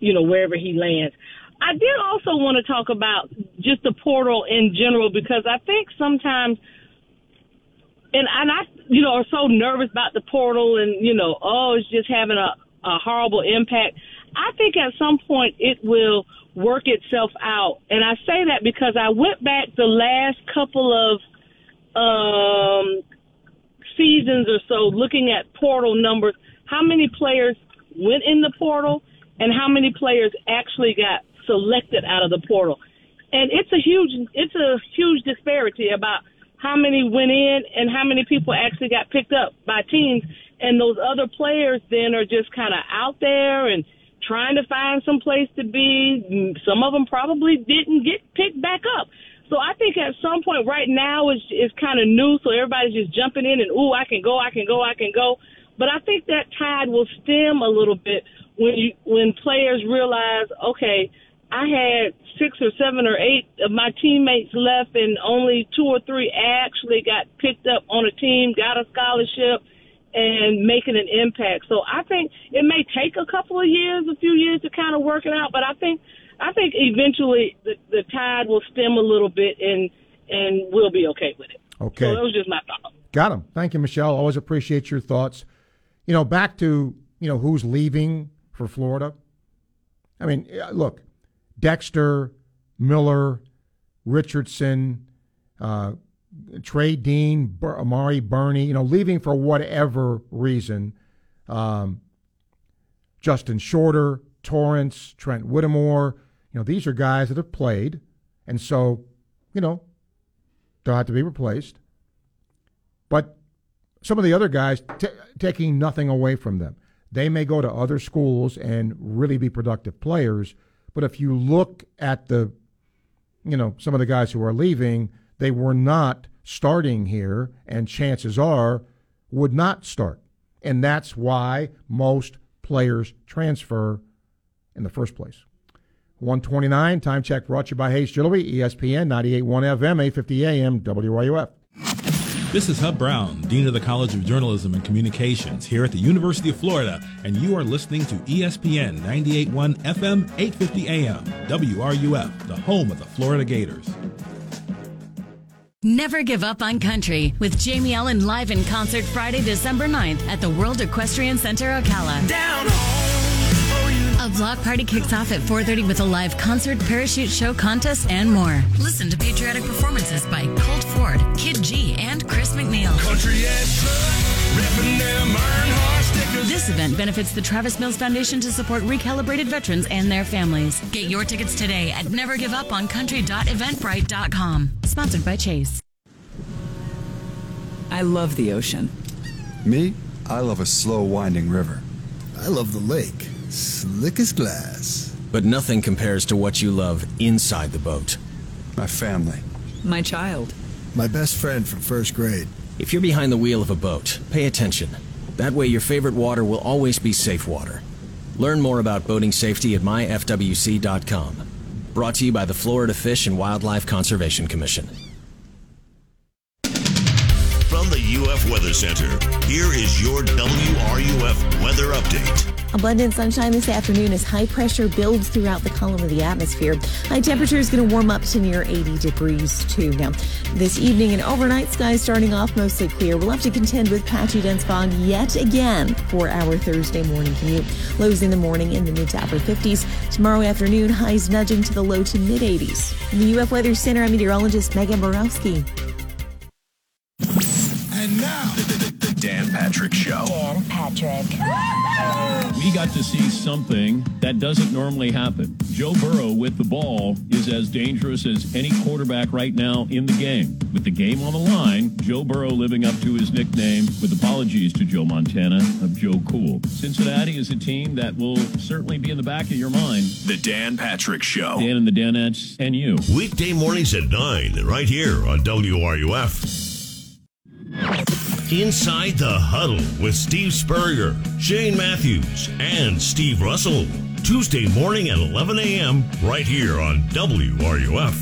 you know, wherever he lands. I did also want to talk about just the portal in general because I think sometimes, and and I, you know, are so nervous about the portal and you know, oh, it's just having a a horrible impact. I think at some point it will work itself out, and I say that because I went back the last couple of um seasons or so looking at portal numbers, how many players went in the portal and how many players actually got selected out of the portal. And it's a huge it's a huge disparity about how many went in and how many people actually got picked up by teams and those other players then are just kind of out there and trying to find some place to be. Some of them probably didn't get picked back up. So I think at some point right now is is kind of new, so everybody's just jumping in and ooh, I can go, I can go, I can go. But I think that tide will stem a little bit when you when players realize, okay, I had six or seven or eight of my teammates left, and only two or three actually got picked up on a team, got a scholarship, and making an impact. So I think it may take a couple of years, a few years to kind of work it out, but I think I think eventually the, the tide will stem a little bit, and and we'll be okay with it. Okay. So that was just my thought. Got him. Thank you, Michelle. Always appreciate your thoughts. You know, back to you know who's leaving for Florida. I mean, look, Dexter, Miller, Richardson, uh, Trey Dean, Bur- Amari Burney. You know, leaving for whatever reason. Um, Justin Shorter, Torrence, Trent Whittemore. You know, these are guys that have played, and so you know they'll have to be replaced. But some of the other guys t- taking nothing away from them. They may go to other schools and really be productive players, but if you look at the, you know, some of the guys who are leaving, they were not starting here, and chances are would not start, and that's why most players transfer in the first place. 129 time check brought to you by Hayes Jewelry, ESPN 98.1 FM, 850 AM, WRUF. This is Hub Brown, Dean of the College of Journalism and Communications here at the University of Florida, and you are listening to ESPN 98.1 FM, 850 AM, WRUF, the home of the Florida Gators. Never give up on country with Jamie Allen live in concert Friday, December 9th at the World Equestrian Center Ocala. Down A block party kicks off at 4:30 with a live concert, parachute show, contest, and more. Listen to patriotic performances by Colt Ford, Kidd G, and Chris McNeil. Country ass truck, reppin' them Earnhardt stickers. This event benefits the Travis Mills Foundation to support recalibrated veterans and their families. Get your tickets today at nevergiveuponcountry.eventbrite.com. Sponsored by Chase. I love the ocean. Me, I love a slow winding river. I love the lake, slick as glass. But nothing compares to what you love inside the boat. My family. My child. My best friend from first grade. If you're behind the wheel of a boat, pay attention. That way, your favorite water will always be safe water. Learn more about boating safety at myfwc.com. Brought to you by the Florida Fish and Wildlife Conservation Commission. From the UF Weather Center, here is your WRUF weather update. Abundant sunshine this afternoon as high pressure builds throughout the column of the atmosphere. High temperature is going to warm up to near 80 degrees too. Now, this evening and overnight skies starting off mostly clear. We'll have to contend with patchy dense fog yet again for our Thursday morning commute. Lows in the morning in the mid to upper 50s. Tomorrow afternoon, highs nudging to the low to mid 80s. In the UF Weather Center, I'm meteorologist Megan Borowski. Patrick. We got to see something that doesn't normally happen. Joe Burrow with the ball is as dangerous as any quarterback right now in the game. With the game on the line, Joe Burrow living up to his nickname, with apologies to Joe Montana, of Joe Cool. Cincinnati is a team that will certainly be in the back of your mind. The Dan Patrick Show. Dan and the Danettes and you. Weekday mornings at 9, right here on WRUF. Inside the Huddle with Steve Spurrier, Shane Matthews, and Steve Russell. Tuesday morning at 11 a.m. right here on WRUF.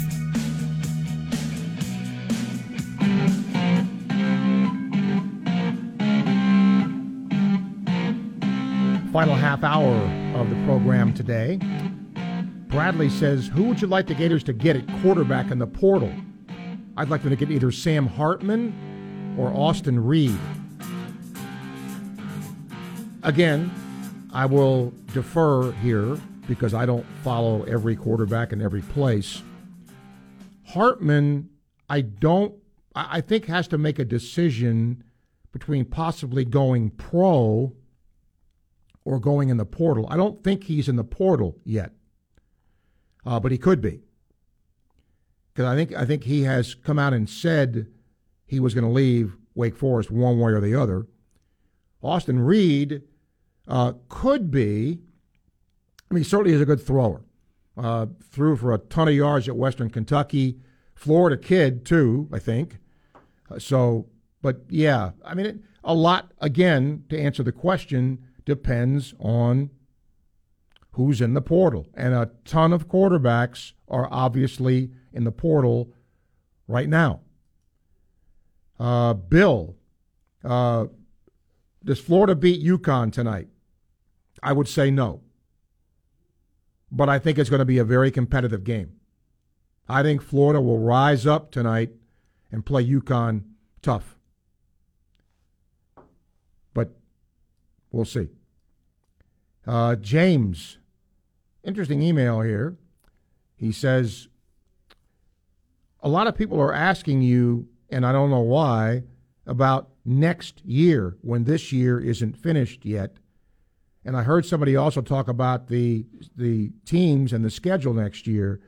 Final half hour of the program today. Bradley says, Who would you like the Gators to get at quarterback in the portal? I'd like them to get either Sam Hartman or Austin Reed. Again, I will defer here because I don't follow every quarterback in every place. Hartman, I don't, I think, has to make a decision between possibly going pro or going in the portal. I don't think he's in the portal yet, uh, but he could be because I think I think he has come out and said he was going to leave Wake Forest one way or the other. Austin Reed uh, could be. I mean, certainly is a good thrower. Uh, threw for a ton of yards at Western Kentucky, Florida kid too, I think. Uh, so, but yeah, I mean, it, a lot again to answer the question depends on who's in the portal, and a ton of quarterbacks are obviously in the portal right now. Uh, Bill, uh, does Florida beat UConn tonight? I would say no. But I think it's going to be a very competitive game. I think Florida will rise up tonight and play UConn tough. But we'll see. Uh, James, interesting email here. He says, a lot of people are asking you, and I don't know why, about next year when this year isn't finished yet. And I heard somebody also talk about the the teams and the schedule next year.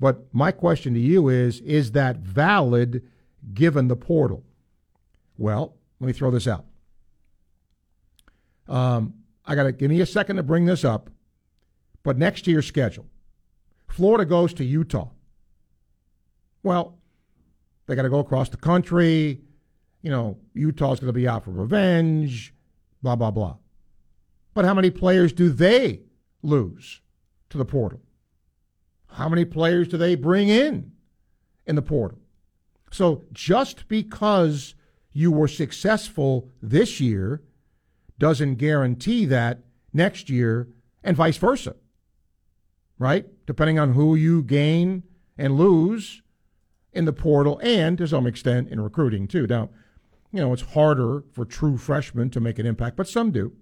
But my question to you is is that valid given the portal? Well, let me throw this out. Um, I got to give me a second to bring this up. But next year's schedule Florida goes to Utah. Well, they got to go across the country. You know, Utah's going to be out for revenge, blah, blah, blah. But how many players do they lose to the portal? How many players do they bring in in the portal? So just because you were successful this year doesn't guarantee that next year and vice versa, right? Depending on who you gain and lose in the portal and to some extent in recruiting too. Now, you know, it's harder for true freshmen to make an impact, but some do.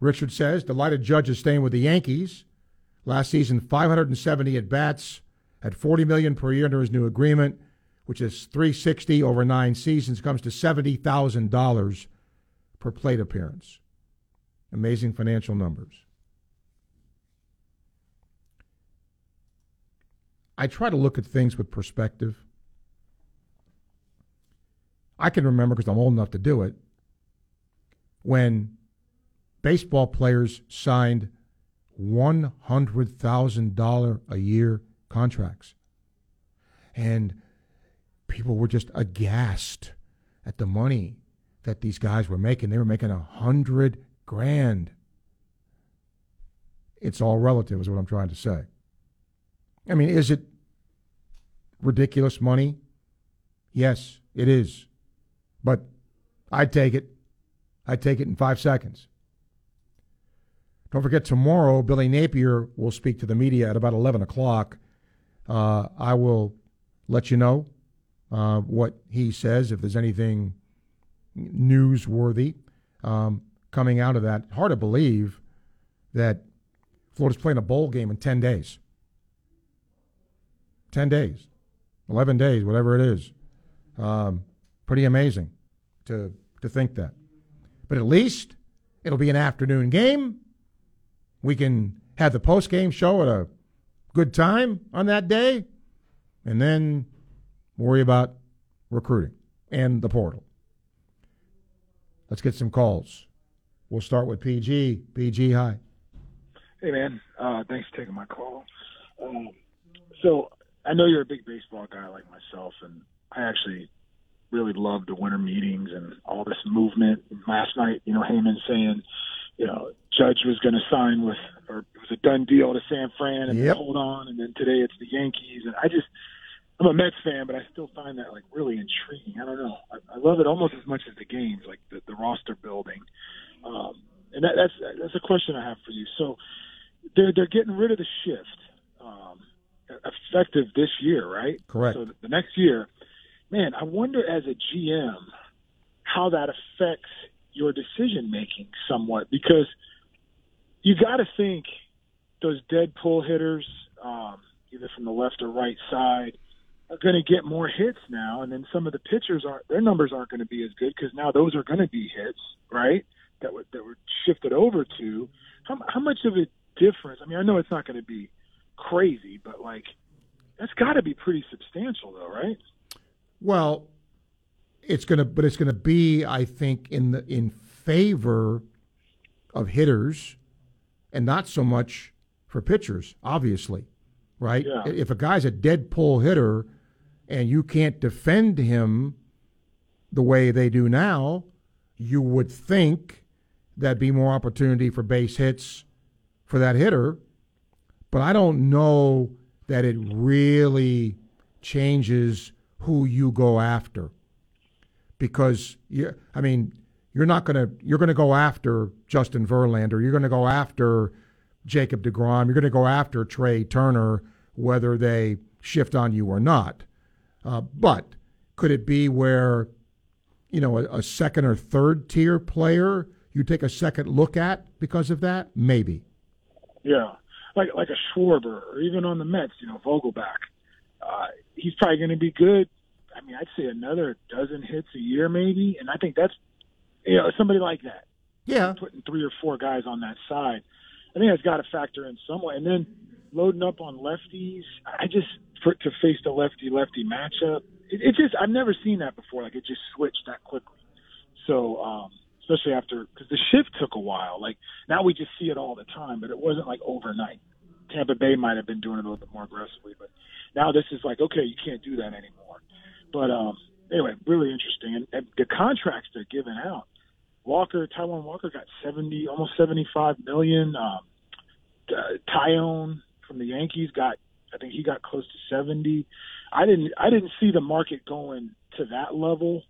Richard says, delighted Judge is staying with the Yankees. Last season, 570 at bats at 40 million per year under his new agreement, which is 360 over nine seasons, comes to $70,000 per plate appearance. Amazing financial numbers. I try to look at things with perspective. I can remember because I'm old enough to do it when baseball players signed $100,000 a year contracts. And people were just aghast at the money that these guys were making. They were making a hundred grand. It's all relative, is what I'm trying to say. I mean, is it ridiculous money? Yes, it is. But I'd take it. I'd take it in five seconds. Don't forget, tomorrow, Billy Napier will speak to the media at about 11 o'clock. Uh, I will let you know uh, what he says, if there's anything newsworthy um, coming out of that. Hard to believe that Florida's playing a bowl game in 10 days. 10 days, 11 days, whatever it is. Um, pretty amazing to, to think that. But at least it'll be an afternoon game. We can have the post game show at a good time on that day, and then worry about recruiting and the portal. Let's get some calls. We'll start with PG. PG, hi. Hey, man. Uh, thanks for taking my call. Um, so I know you're a big baseball guy like myself, and I actually really love the winter meetings and all this movement. Last night, you know, Heyman saying, you know, Judge was going to sign with, or it was a done deal to San Fran, and Yep. hold on, and then today it's the Yankees, and I just, I'm a Mets fan, but I still find that like really intriguing. I don't know, I, I love it almost as much as the games, like the, the roster building, um, and that, that's that's a question I have for you. So they're they're getting rid of the shift, um, effective this year, right? Correct. So the next year, man, I wonder as a GM how that affects your decision making somewhat because you got to think those dead pull hitters, um, either from the left or right side, are going to get more hits now, and then some of the pitchers aren't their numbers aren't going to be as good because now those are going to be hits, right? That were that were shifted over to. How how much of a difference? I mean, I know it's not going to be crazy, but like that's got to be pretty substantial, though, right? Well, it's gonna, but it's gonna be, I think, in the in favor of hitters, and not so much for pitchers. Obviously, right? Yeah. If a guy's a dead pull hitter, and you can't defend him the way they do now, you would think that'd be more opportunity for base hits for that hitter. But I don't know that it really changes who you go after because you, I mean, you're not going to you're going to go after Justin Verlander, you're going to go after Jacob DeGrom, you're going to go after Trea Turner, whether they shift on you or not. Uh, but could it be where you know a, a second or third tier player you take a second look at because of that? Maybe. Yeah, like like a Schwarber or even on the Mets, you know, Vogelbach. Uh, he's probably going to be good. I mean, I'd say another dozen hits a year, maybe, and I think that's you know somebody like that. Yeah, putting three or four guys on that side. I think that's got to factor in somewhat, and then loading up on lefties. I just for, to face the lefty lefty matchup. It, it just I've never seen that before. Like it just switched that quickly. So um, especially after because the shift took a while. Like now we just see it all the time, but it wasn't like overnight. Tampa Bay might have been doing it a little bit more aggressively, but now this is like okay, you can't do that anymore. But um, anyway, really interesting, and, and the contracts they're giving out. Walker, Taijuan Walker got seventy, almost seventy-five million. Um, uh, Taillon from the Yankees got, I think he got close to seventy. I didn't, I didn't see the market going to that level,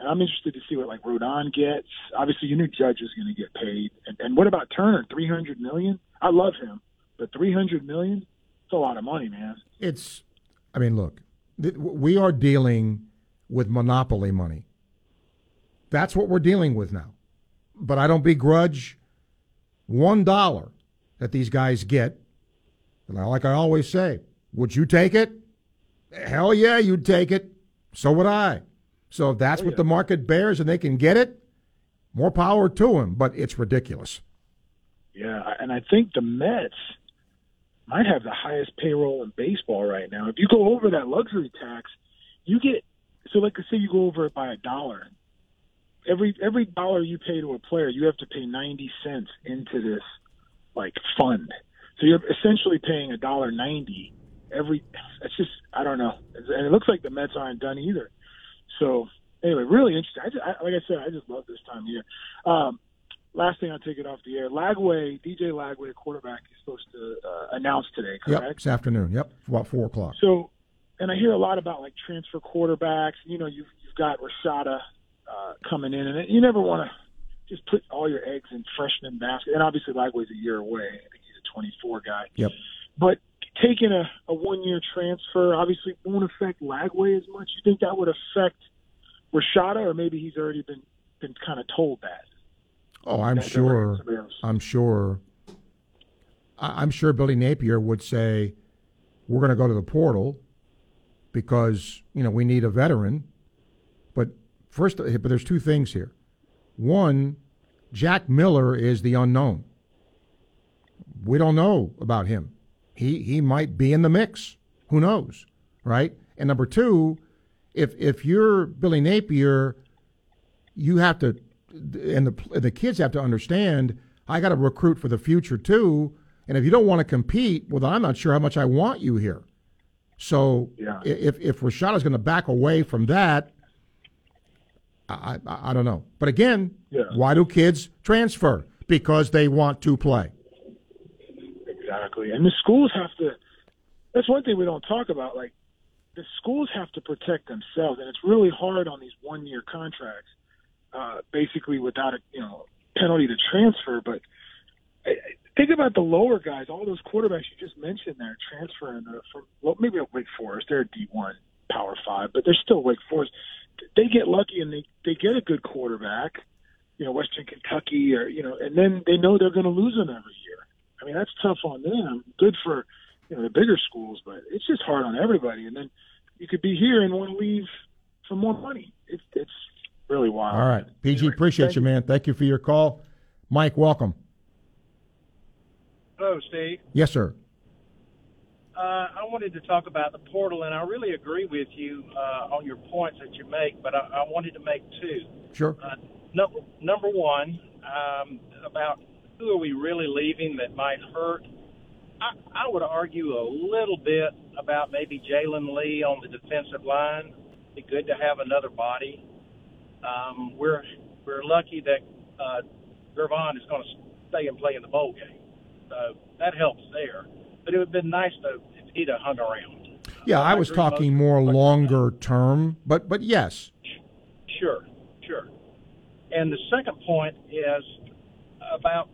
I'm interested to see what like Rodon gets. Obviously, you knew Judge was going to get paid, and, and what about Turner? Three hundred million. I love him, but three hundred million, it's a lot of money, man. It's, I mean, look, th- we are dealing with monopoly money. That's what we're dealing with now. But I don't begrudge one dollar that these guys get. And like I always say, would you take it? Hell yeah, you'd take it. So would I. So if that's oh, what the market bears and they can get it, more power to them. But it's ridiculous. Yeah, and I think the Mets might have the highest payroll in baseball right now. If you go over that luxury tax, you get so like say you go over it by a dollar. Every every dollar you pay to a player, you have to pay ninety cents into this like fund. So you're essentially paying a dollar ninety every. It's just I don't know, and it looks like the Mets aren't done either. So anyway, really interesting. I, just, I like I said, I just love this time of year. Um, last thing I'll take it off the air. Lagway, DJ Lagway, quarterback, is supposed to uh, announce today, Yep, correct? this afternoon. Yep, about four o'clock. So, and I hear a lot about like transfer quarterbacks. You know, you've you've got Rashada uh, coming in, and you never want to just put all your eggs in freshman basket. And obviously, Lagway's a year away. I think he's a 24 guy. Yep. But taking a, a one year transfer obviously won't affect Lagway as much. You think that would affect Rashada, or maybe he's already been been kind of told that? Oh, I'm That sure. bringing somebody else. I'm sure. I'm sure Billy Napier would say, "We're going to go to the portal because you know we need a veteran." But first, eh, but there's two things here. One, Jack Miller is the unknown. We don't know about him. He he might be in the mix. Who knows, right? And number two, if if you're Billy Napier, you have to, and the the kids have to understand. I got to recruit for the future too. And if you don't want to compete, well, then I'm not sure how much I want you here. So Yeah. if if Rashad is going to back away from that, I, I I don't know. But again, Yeah. why do kids transfer? Because they want to play. Exactly. And the schools have to that's one thing we don't talk about. Like the schools have to protect themselves and it's really hard on these one year contracts, uh, basically without a you know, penalty to transfer. But think about the lower guys, all those quarterbacks you just mentioned there, transferring uh, from well maybe at Wake Forest, they're a D one power five, but they're still Wake Forest. They get lucky and they, they get a good quarterback, you know, Western Kentucky or you know, and then they know they're gonna lose them every year. I mean, that's tough on them. Good for you know the bigger schools, but it's just hard on everybody. And then you could be here and want to leave for more money. It's it's really wild. All right, PG, appreciate you, man. Thank you for your call, Mike. Welcome. Hello, Steve. Yes, sir. Uh, I wanted to talk about the portal, and I really agree with you uh, on your points that you make, but I, I wanted to make two. Sure. Uh, number number one, um, about who are we really leaving that might hurt. I, I would argue a little bit about maybe Jalen Lee on the defensive line. Be good to have another body. Um, we're we're lucky that uh, Gervon is going to stay and play in the bowl game, so that helps there. But it would have been nice to if he'd have hung around. Yeah, I was talking more longer term, but but yes, Sure, sure. And the second point is about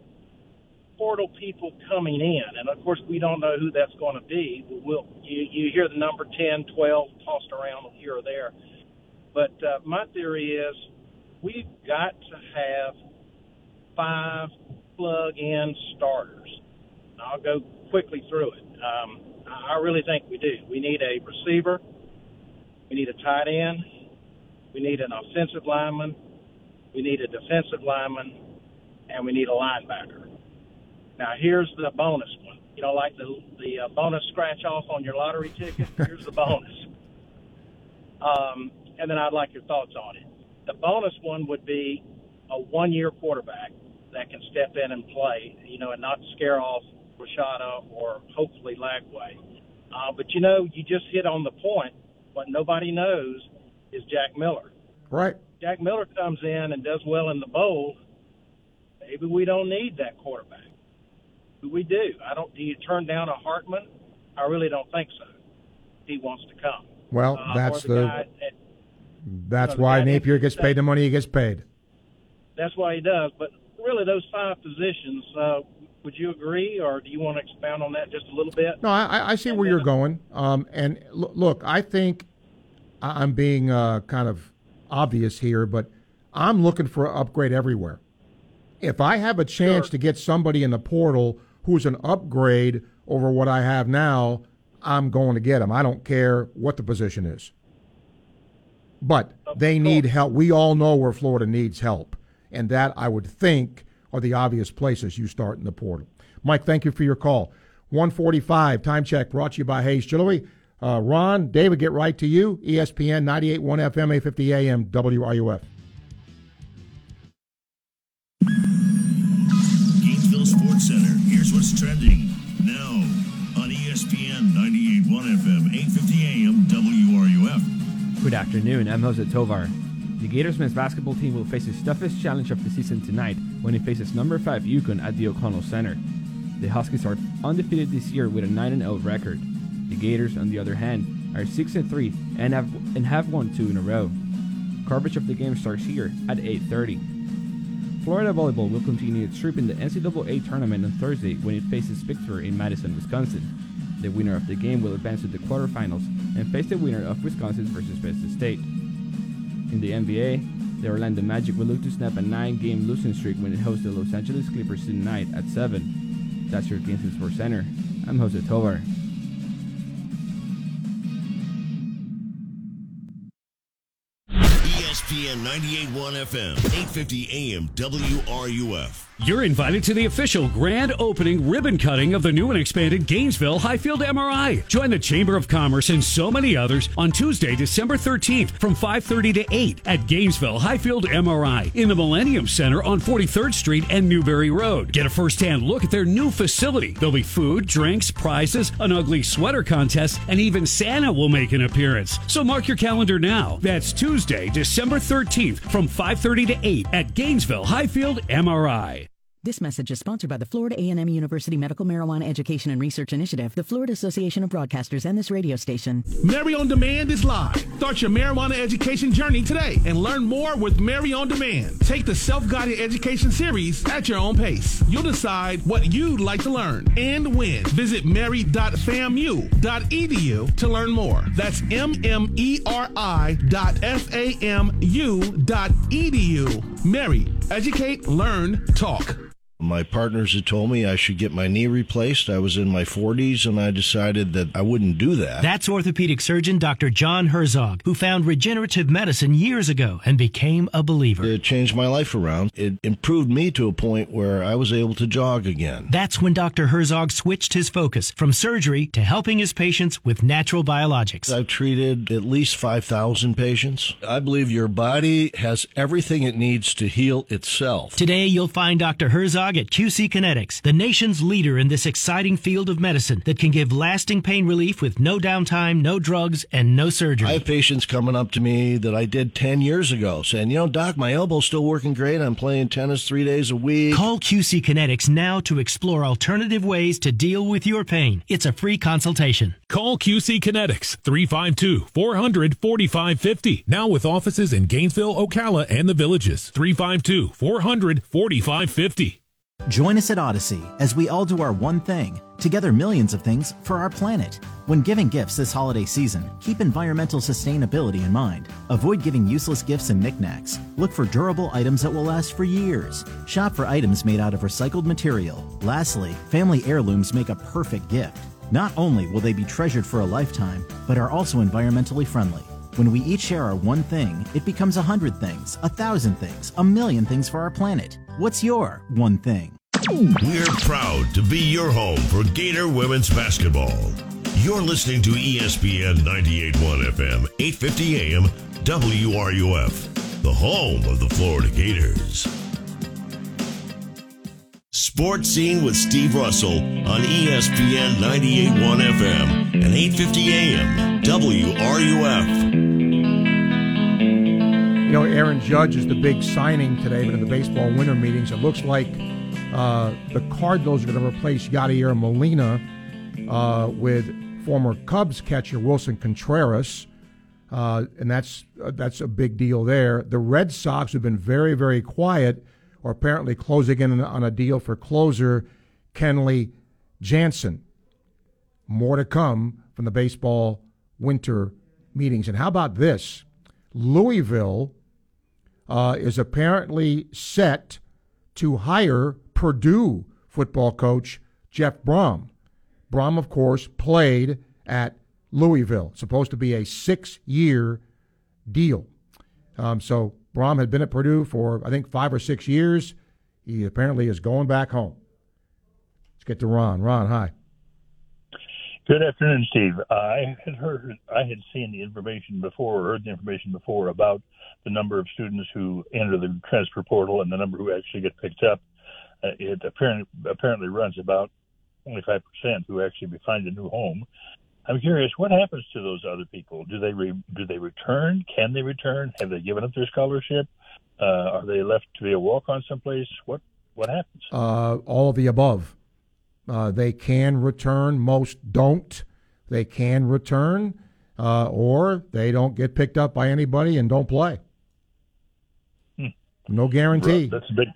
portal people coming in, and of course we don't know who that's going to be. We'll, you, you hear the number 10, 12 tossed around here or there, but uh, my theory is we've got to have five plug-in starters. I'll go quickly through it. Um, I I really think we do. We need a receiver. We need a tight end. We need an offensive lineman. We need a defensive lineman, and we need a linebacker. Now, here's the bonus one. You know, like the the uh, bonus scratch off on your lottery ticket. Here's the bonus. Um, and then I'd like your thoughts on it. The bonus one would be a one-year quarterback that can step in and play. You know, and not scare off Rashada or hopefully Lagway. Uh, but you know, you just hit on the point. What nobody knows is Jack Miller. right. Jack Miller comes in and does well in the bowl, maybe we don't need that quarterback. We do? I don't. Do you turn down a Hartman? I really don't think so. He wants to come. Well, Uh, that's or the, at- that's the why Napier gets paid the money he gets paid. that's why he does. But really, those five positions. Uh, would you agree, or do you want to expound on that just a little bit? No, I, I- see where you're going. Um, and look, I think I'm being uh, kind of obvious here, but I'm looking for an upgrade everywhere. If I have a chance to get somebody in the portal who's an upgrade over what I have now, I'm going to get him. I don't care what the position is. But they need help. We all know where Florida needs help. And that, I would think, are the obvious places you start in the portal. Mike, thank you for your call. 145, time check brought to you by Hayes Jewelry. Uh, Ron, David, get right to you. ESPN 98.1 FM, 850 AM, WRUF. Good afternoon, I'm Jose Tovar. The Gators men's basketball team will face its toughest challenge of the season tonight when it faces number 5 UConn at the O'Connell Center. The Huskies are undefeated this year with a 9 0 record. The Gators, on the other hand, are 6 3 and have and have won two in a row. Coverage of the game starts here at 8:30. Florida volleyball will continue its trip in the NCAA tournament on Thursday when it faces Victor in Madison, Wisconsin. The winner of the game will advance to the quarterfinals and face the winner of Wisconsin versus Best State. In the NBA, the Orlando Magic will look to snap a nine-game losing streak when it hosts the Los Angeles Clippers tonight at 7. That's your Gainesville Sports Center. I'm Jose Tovar. ESPN 98.1 FM, 850 AM, WRUF. You're invited to the official grand opening ribbon cutting of the new and expanded Gainesville Highfield MRI. Join the Chamber of Commerce and so many others on Tuesday, December 13th from 5:30 to 8 at Gainesville Highfield MRI in the Millennium Center on 43rd Street and Newberry Road. Get a first-hand look at their new facility. There'll be food, drinks, prizes, an ugly sweater contest, and even Santa will make an appearance. So mark your calendar now. That's Tuesday, December 13th from 5:30 to 8 at Gainesville Highfield MRI. This message is sponsored by the Florida A&M University Medical Marijuana Education and Research Initiative, the Florida Association of Broadcasters, and this radio station. Mary on Demand is live. Start your marijuana education journey today and learn more with Mary on Demand. Take the self-guided education series at your own pace. You'll decide what you'd like to learn and when. Visit mary.famu.edu to learn more. That's M-M-E-R-I dot F-A-M-U dot edu. Mary, educate, learn, talk. My partners had told me I should get my knee replaced. I was in my 40s and I decided that I wouldn't do that. That's orthopedic surgeon Dr. John Herzog, who found regenerative medicine years ago and became a believer. It changed my life around. It improved me to a point where I was able to jog again. That's when Dr. Herzog switched his focus from surgery to helping his patients with natural biologics. I've treated at least 5,000 patients. I believe your body has everything it needs to heal itself. Today, you'll find Dr. Herzog at QC Kinetics, the nation's leader in this exciting field of medicine that can give lasting pain relief with no downtime, no drugs, and no surgery. I have patients coming up to me that I did 10 years ago saying, you know, doc, my elbow's still working great. I'm playing tennis three days a week. Call QC Kinetics now to explore alternative ways to deal with your pain. It's a free consultation. Call QC Kinetics 352 400 4550. Now with offices in Gainesville, Ocala, and the villages. 352 400 4550. Join us at Odyssey as we all do our one thing, together millions of things for our planet. When giving gifts this holiday season, keep environmental sustainability in mind. Avoid giving useless gifts and knickknacks. Look for durable items that will last for years. Shop for items made out of recycled material. Lastly, family heirlooms make a perfect gift. Not only will they be treasured for a lifetime, but are also environmentally friendly. When we each share our one thing, it becomes a hundred things, a thousand things, a million things for our planet. What's your one thing? We're proud to be your home for Gator women's basketball. You're listening to ESPN 98.1 FM, 850 AM, WRUF, the home of the Florida Gators. Sports Scene with Steve Russell on ESPN 98.1 FM and 850 AM, WRUF. You know, Aaron Judge is the big signing today, but in the baseball winter meetings, it looks like uh, the Cardinals are going to replace Yadier Molina uh, with former Cubs catcher Willson Contreras, uh, and that's uh, that's a big deal there. The Red Sox have been very, very quiet, or apparently closing in on a deal for closer Kenley Jansen. More to come from the baseball winter meetings. And how about this? Louisville uh, is apparently set to hire Purdue football coach Jeff Brohm. Brohm, of course, played at Louisville. It's supposed to be a six year deal. Um, so Brohm had been at Purdue for, I think, five or six years. He apparently is going back home. Let's get to Ron. Ron, hi. Good afternoon, Steve. I had heard, I had seen the information before, or heard the information before about the number of students who enter the transfer portal and the number who actually get picked up. Uh, it apparently apparently runs about 25% who actually find a new home. I'm curious, what happens to those other people? Do they re, do they return? Can they return? Have they given up their scholarship? Uh, are they left to be a walk on someplace? What what happens? Uh, all of the above. Uh, they can return. Most don't. They can return, uh, or they don't get picked up by anybody and don't play. No guarantee. That's a big,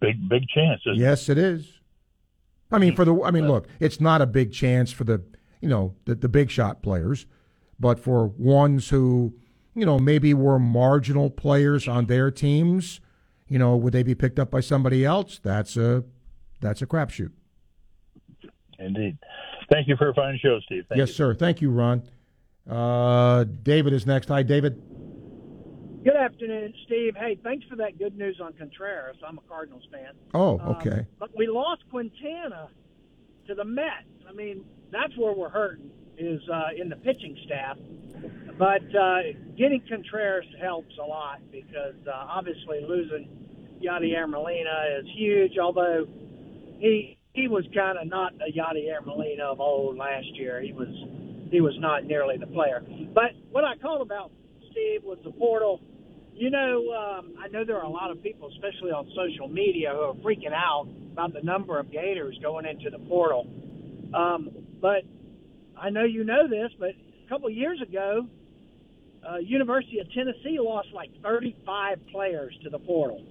big, big chance. Isn't yes, it is. I mean, for the. I mean, look, it's not a big chance for the, you know, the, the big shot players, but for ones who, you know, maybe were marginal players on their teams, you know, would they be picked up by somebody else? That's a, that's a crapshoot. Indeed. Thank you for a fine show, Steve. Thank yes, you. sir. Thank you, Ron. Uh, David is next. Hi, David. Good afternoon, Steve. Hey, thanks for that good news on Contreras. I'm a Cardinals fan. Oh, Um, okay. but we lost Quintana to the Mets. I mean, that's where we're hurting is uh, in the pitching staff. But uh, getting Contreras helps a lot because uh, obviously losing Yadier Molina is huge. Although he he was kind of not a Yadier Molina of old last year. He was he was not nearly the player. But what I called about Steve was the portal. You know, um, I know there are a lot of people, especially on social media, who are freaking out about the number of Gators going into the portal. Um, but I know you know this, but a couple of years ago, uh, University of Tennessee lost like 35 players to the portal,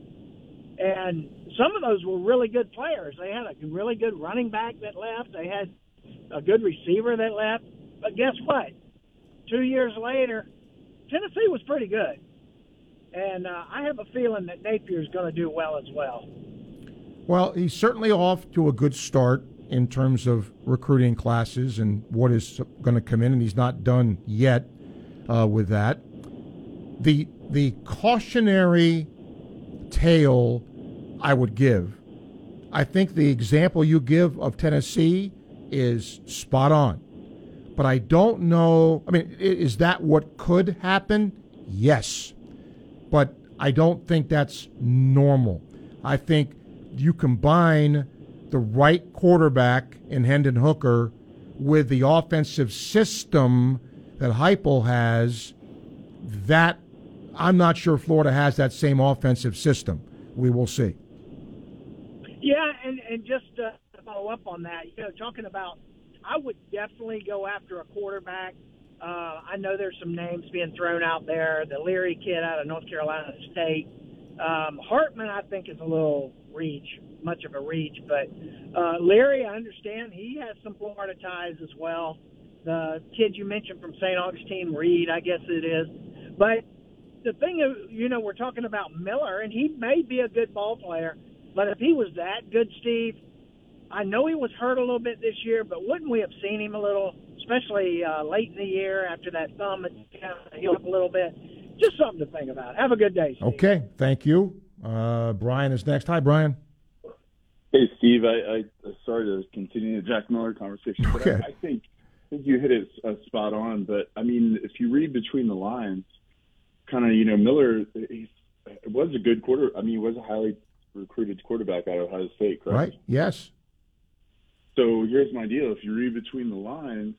and some of those were really good players. They had a really good running back that left. They had a good receiver that left. But guess what? Two years later, Tennessee was pretty good, and uh, I have a feeling that Napier is going to do well as well. Well, he's certainly off to a good start in terms of recruiting classes and what is going to come in, and he's not done yet uh, with that. The the cautionary tale I would give, I think the example you give of Tennessee is spot on. But I don't know. I mean, is that what could happen? Yes. But I don't think that's normal. I think you combine the right quarterback in Hendon Hooker with the offensive system that Heupel has. That I'm not sure Florida has that same offensive system. We will see. Yeah, and and just to follow up on that, you know, talking about, I would definitely go after a quarterback. Uh, I know there's some names being thrown out there. The Leary kid out of North Carolina State. Um, Hartman, I think, is a little reach, much of a reach. But uh, Leary, I understand he has some Florida ties as well. The kid you mentioned from St. Augustine, Reed, I guess it is. But the thing, you know, we're talking about Miller, and he may be a good ball player. But if he was that good, Steve, I know he was hurt a little bit this year, but wouldn't we have seen him a little, especially uh, late in the year after that thumb had kind of healed up a little bit? Just something to think about. Have a good day. Steve. Okay, thank you. Uh, Brian is next. Hi, Brian. Hey, Steve. I, I sorry to continue the Jack Miller conversation, but Okay. I, I think I think you hit it uh, spot on. But I mean, if you read between the lines, kind of, you know, Miller he's, was a good quarter. I mean, he was a highly recruited quarterback out of Ohio State, correct? Right? Yes. So here's my deal: if you read between the lines,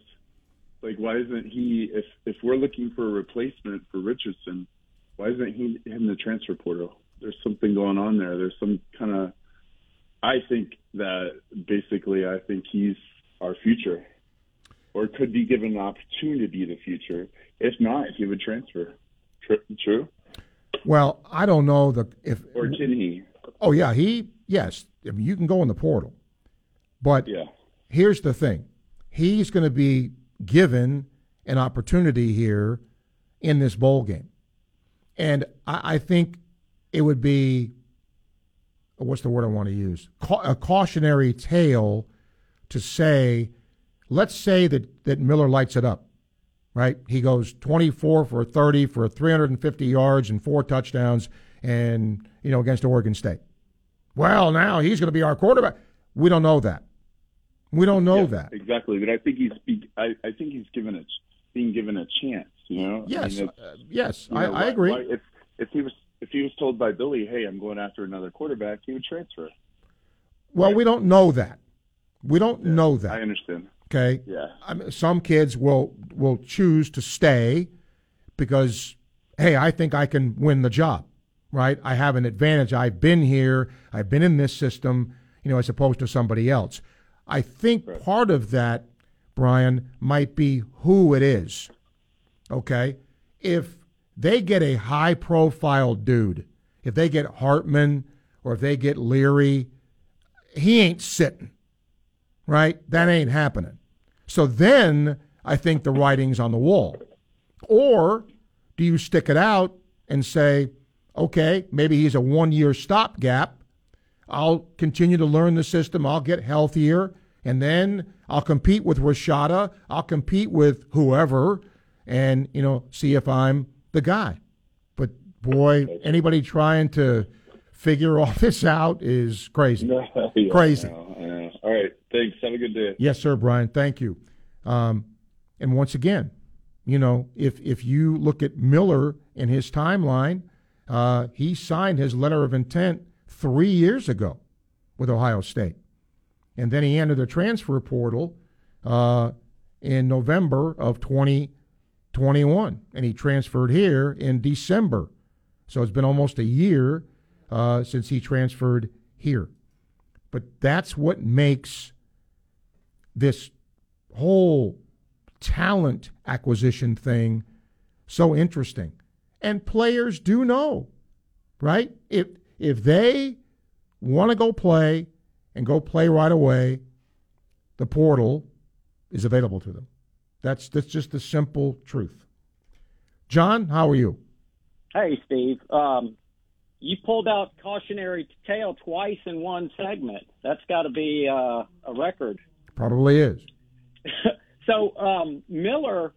like why isn't he? If if we're looking for a replacement for Richardson, why isn't he in the transfer portal? There's something going on there. There's some kind of. I think that basically, I think he's our future, or could be given an opportunity to be the future. If not, he would transfer. Tr- True. Well, I don't know the if Or can he? Oh yeah, he yes. I mean, you can go in the portal, but Yeah. here's the thing: he's going to be given an opportunity here in this bowl game, and I, I think it would be what's the word I want to use? Ca- a cautionary tale to say, let's say that that Miller lights it up, right? He goes 24 for 30 for 350 yards and four touchdowns, and you know against Oregon State. Well, now he's going to be our quarterback. We don't know that. We don't know Yeah, that. exactly. But I think he's be- I, I think he's given a being given a chance. You know. I Yes, mean, uh, yes, I, know, I agree. why- if if he was if he was told by Billy, hey, I'm going after another quarterback, he would transfer. Well, we don't know that. We don't know that. I understand. Okay. Yeah. I mean, some kids will will choose to stay because, hey, I think I can win the job, right? I have an advantage. I've been here. I've been in this system, you know, as opposed to somebody else. I think part of that, Brian, might be who it is. Okay. If they get a high profile dude, if they get Hartman or if they get Leary, he ain't sitting right? That ain't happening. So then I think the writing's on the wall. Or do you stick it out and say, okay, maybe he's a one year stopgap. I'll continue to learn the system. I'll get healthier. And then I'll compete with Rashada. I'll compete with whoever and, you know, see if I'm the guy. But boy, anybody trying to figure all this out is crazy. Yeah, crazy. All right. Thanks. Have a good day. Yes, sir, Brian. Thank you. Um, and once again, you know, if if you look at Miller and his timeline, uh, he signed his letter of intent three years ago with Ohio State, and then he entered the transfer portal uh, in November of 2021, and he transferred here in December. So it's been almost a year uh, since he transferred here. But that's what makes this whole talent acquisition thing so interesting. And players do know, right? If if they want to go play and go play right away, the portal is available to them. That's that's just the simple truth. John, how are you? Hey, Steve. Um, you pulled out cautionary tale twice in one segment. That's got to be uh, a record. Probably is. so um, Miller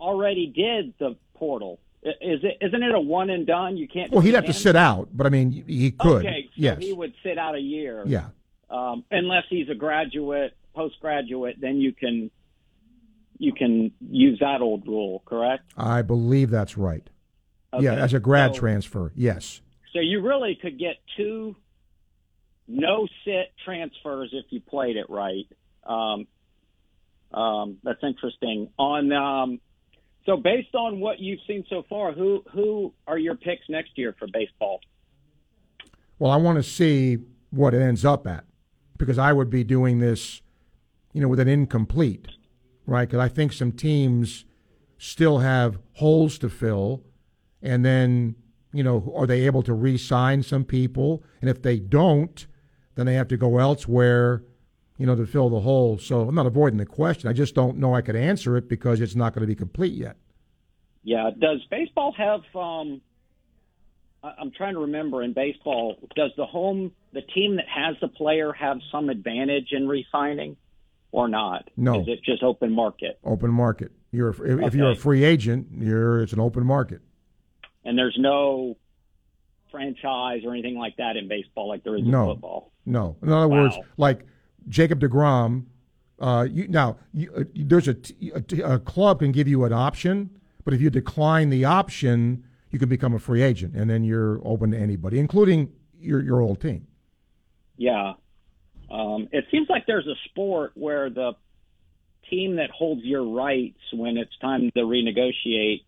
already did the portal. Is it? Isn't it a one and done? You can't. Well, he'd have to sit out, but I mean, he could. Okay, so yes. he would sit out a year. Yeah. Um, unless he's a graduate, postgraduate, then you can you can use that old rule, correct? I believe that's right. Yeah, as a grad so- transfer. Yes. So you really could get two no sit transfers if you played it right. Um, um, that's interesting. On um, so based on what you've seen so far, who who are your picks next year for baseball? Well, I want to see what it ends up at because I would be doing this, you know, with an incomplete, right? Because I think some teams still have holes to fill, and then you know, are they able to re-sign some people? And if they don't, then they have to go elsewhere, you know, to fill the hole. So I'm not avoiding the question. I just don't know I could answer it because it's not going to be complete yet. Yeah. Does baseball have? Um, I'm trying to remember. In baseball, does the home the team that has the player have some advantage in re-signing, or not? No. Is it just open market? Open market. You're if, if you're a free agent, you're it's an open market. and there's no franchise or anything like that in baseball like there is in football. no. In other Wow. words, like Jacob Degrom. Uh, you, now, you, uh, there's a, a club can give you an option, but if you decline the option, you can become a free agent, and then you're open to anybody, including your your old team. Yeah. Um, it seems like there's a sport where the team that holds your rights when it's time to renegotiate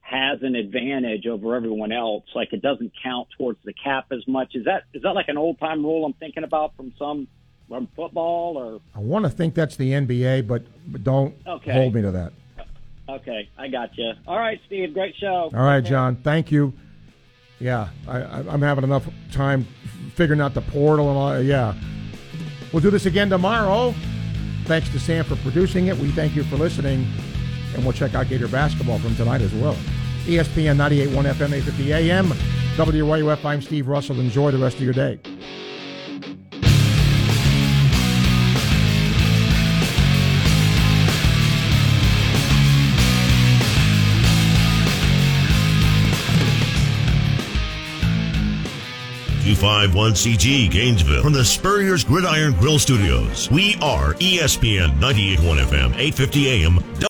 has an advantage over everyone else. Like it doesn't count towards the cap as much. Is that is that like an old time rule I'm thinking about from some from football or I want to think that's the NBA, but, but don't Okay. hold me to that. okay, I got you. All right, Steve, great show. All right, John. Thank you. Yeah, I, I'm having enough time figuring out the portal and all. Yeah, we'll do this again tomorrow. Thanks to Sam for producing it. We thank you for listening, and we'll check out Gator basketball from tonight as well. ESPN 98.1 FM, 850 AM, WRUF. I'm Steve Russell. Enjoy the rest of your day. Two five one CG Gainesville from the Spurrier's Gridiron Grill Studios. We are ESPN 98.1 FM, 850 AM,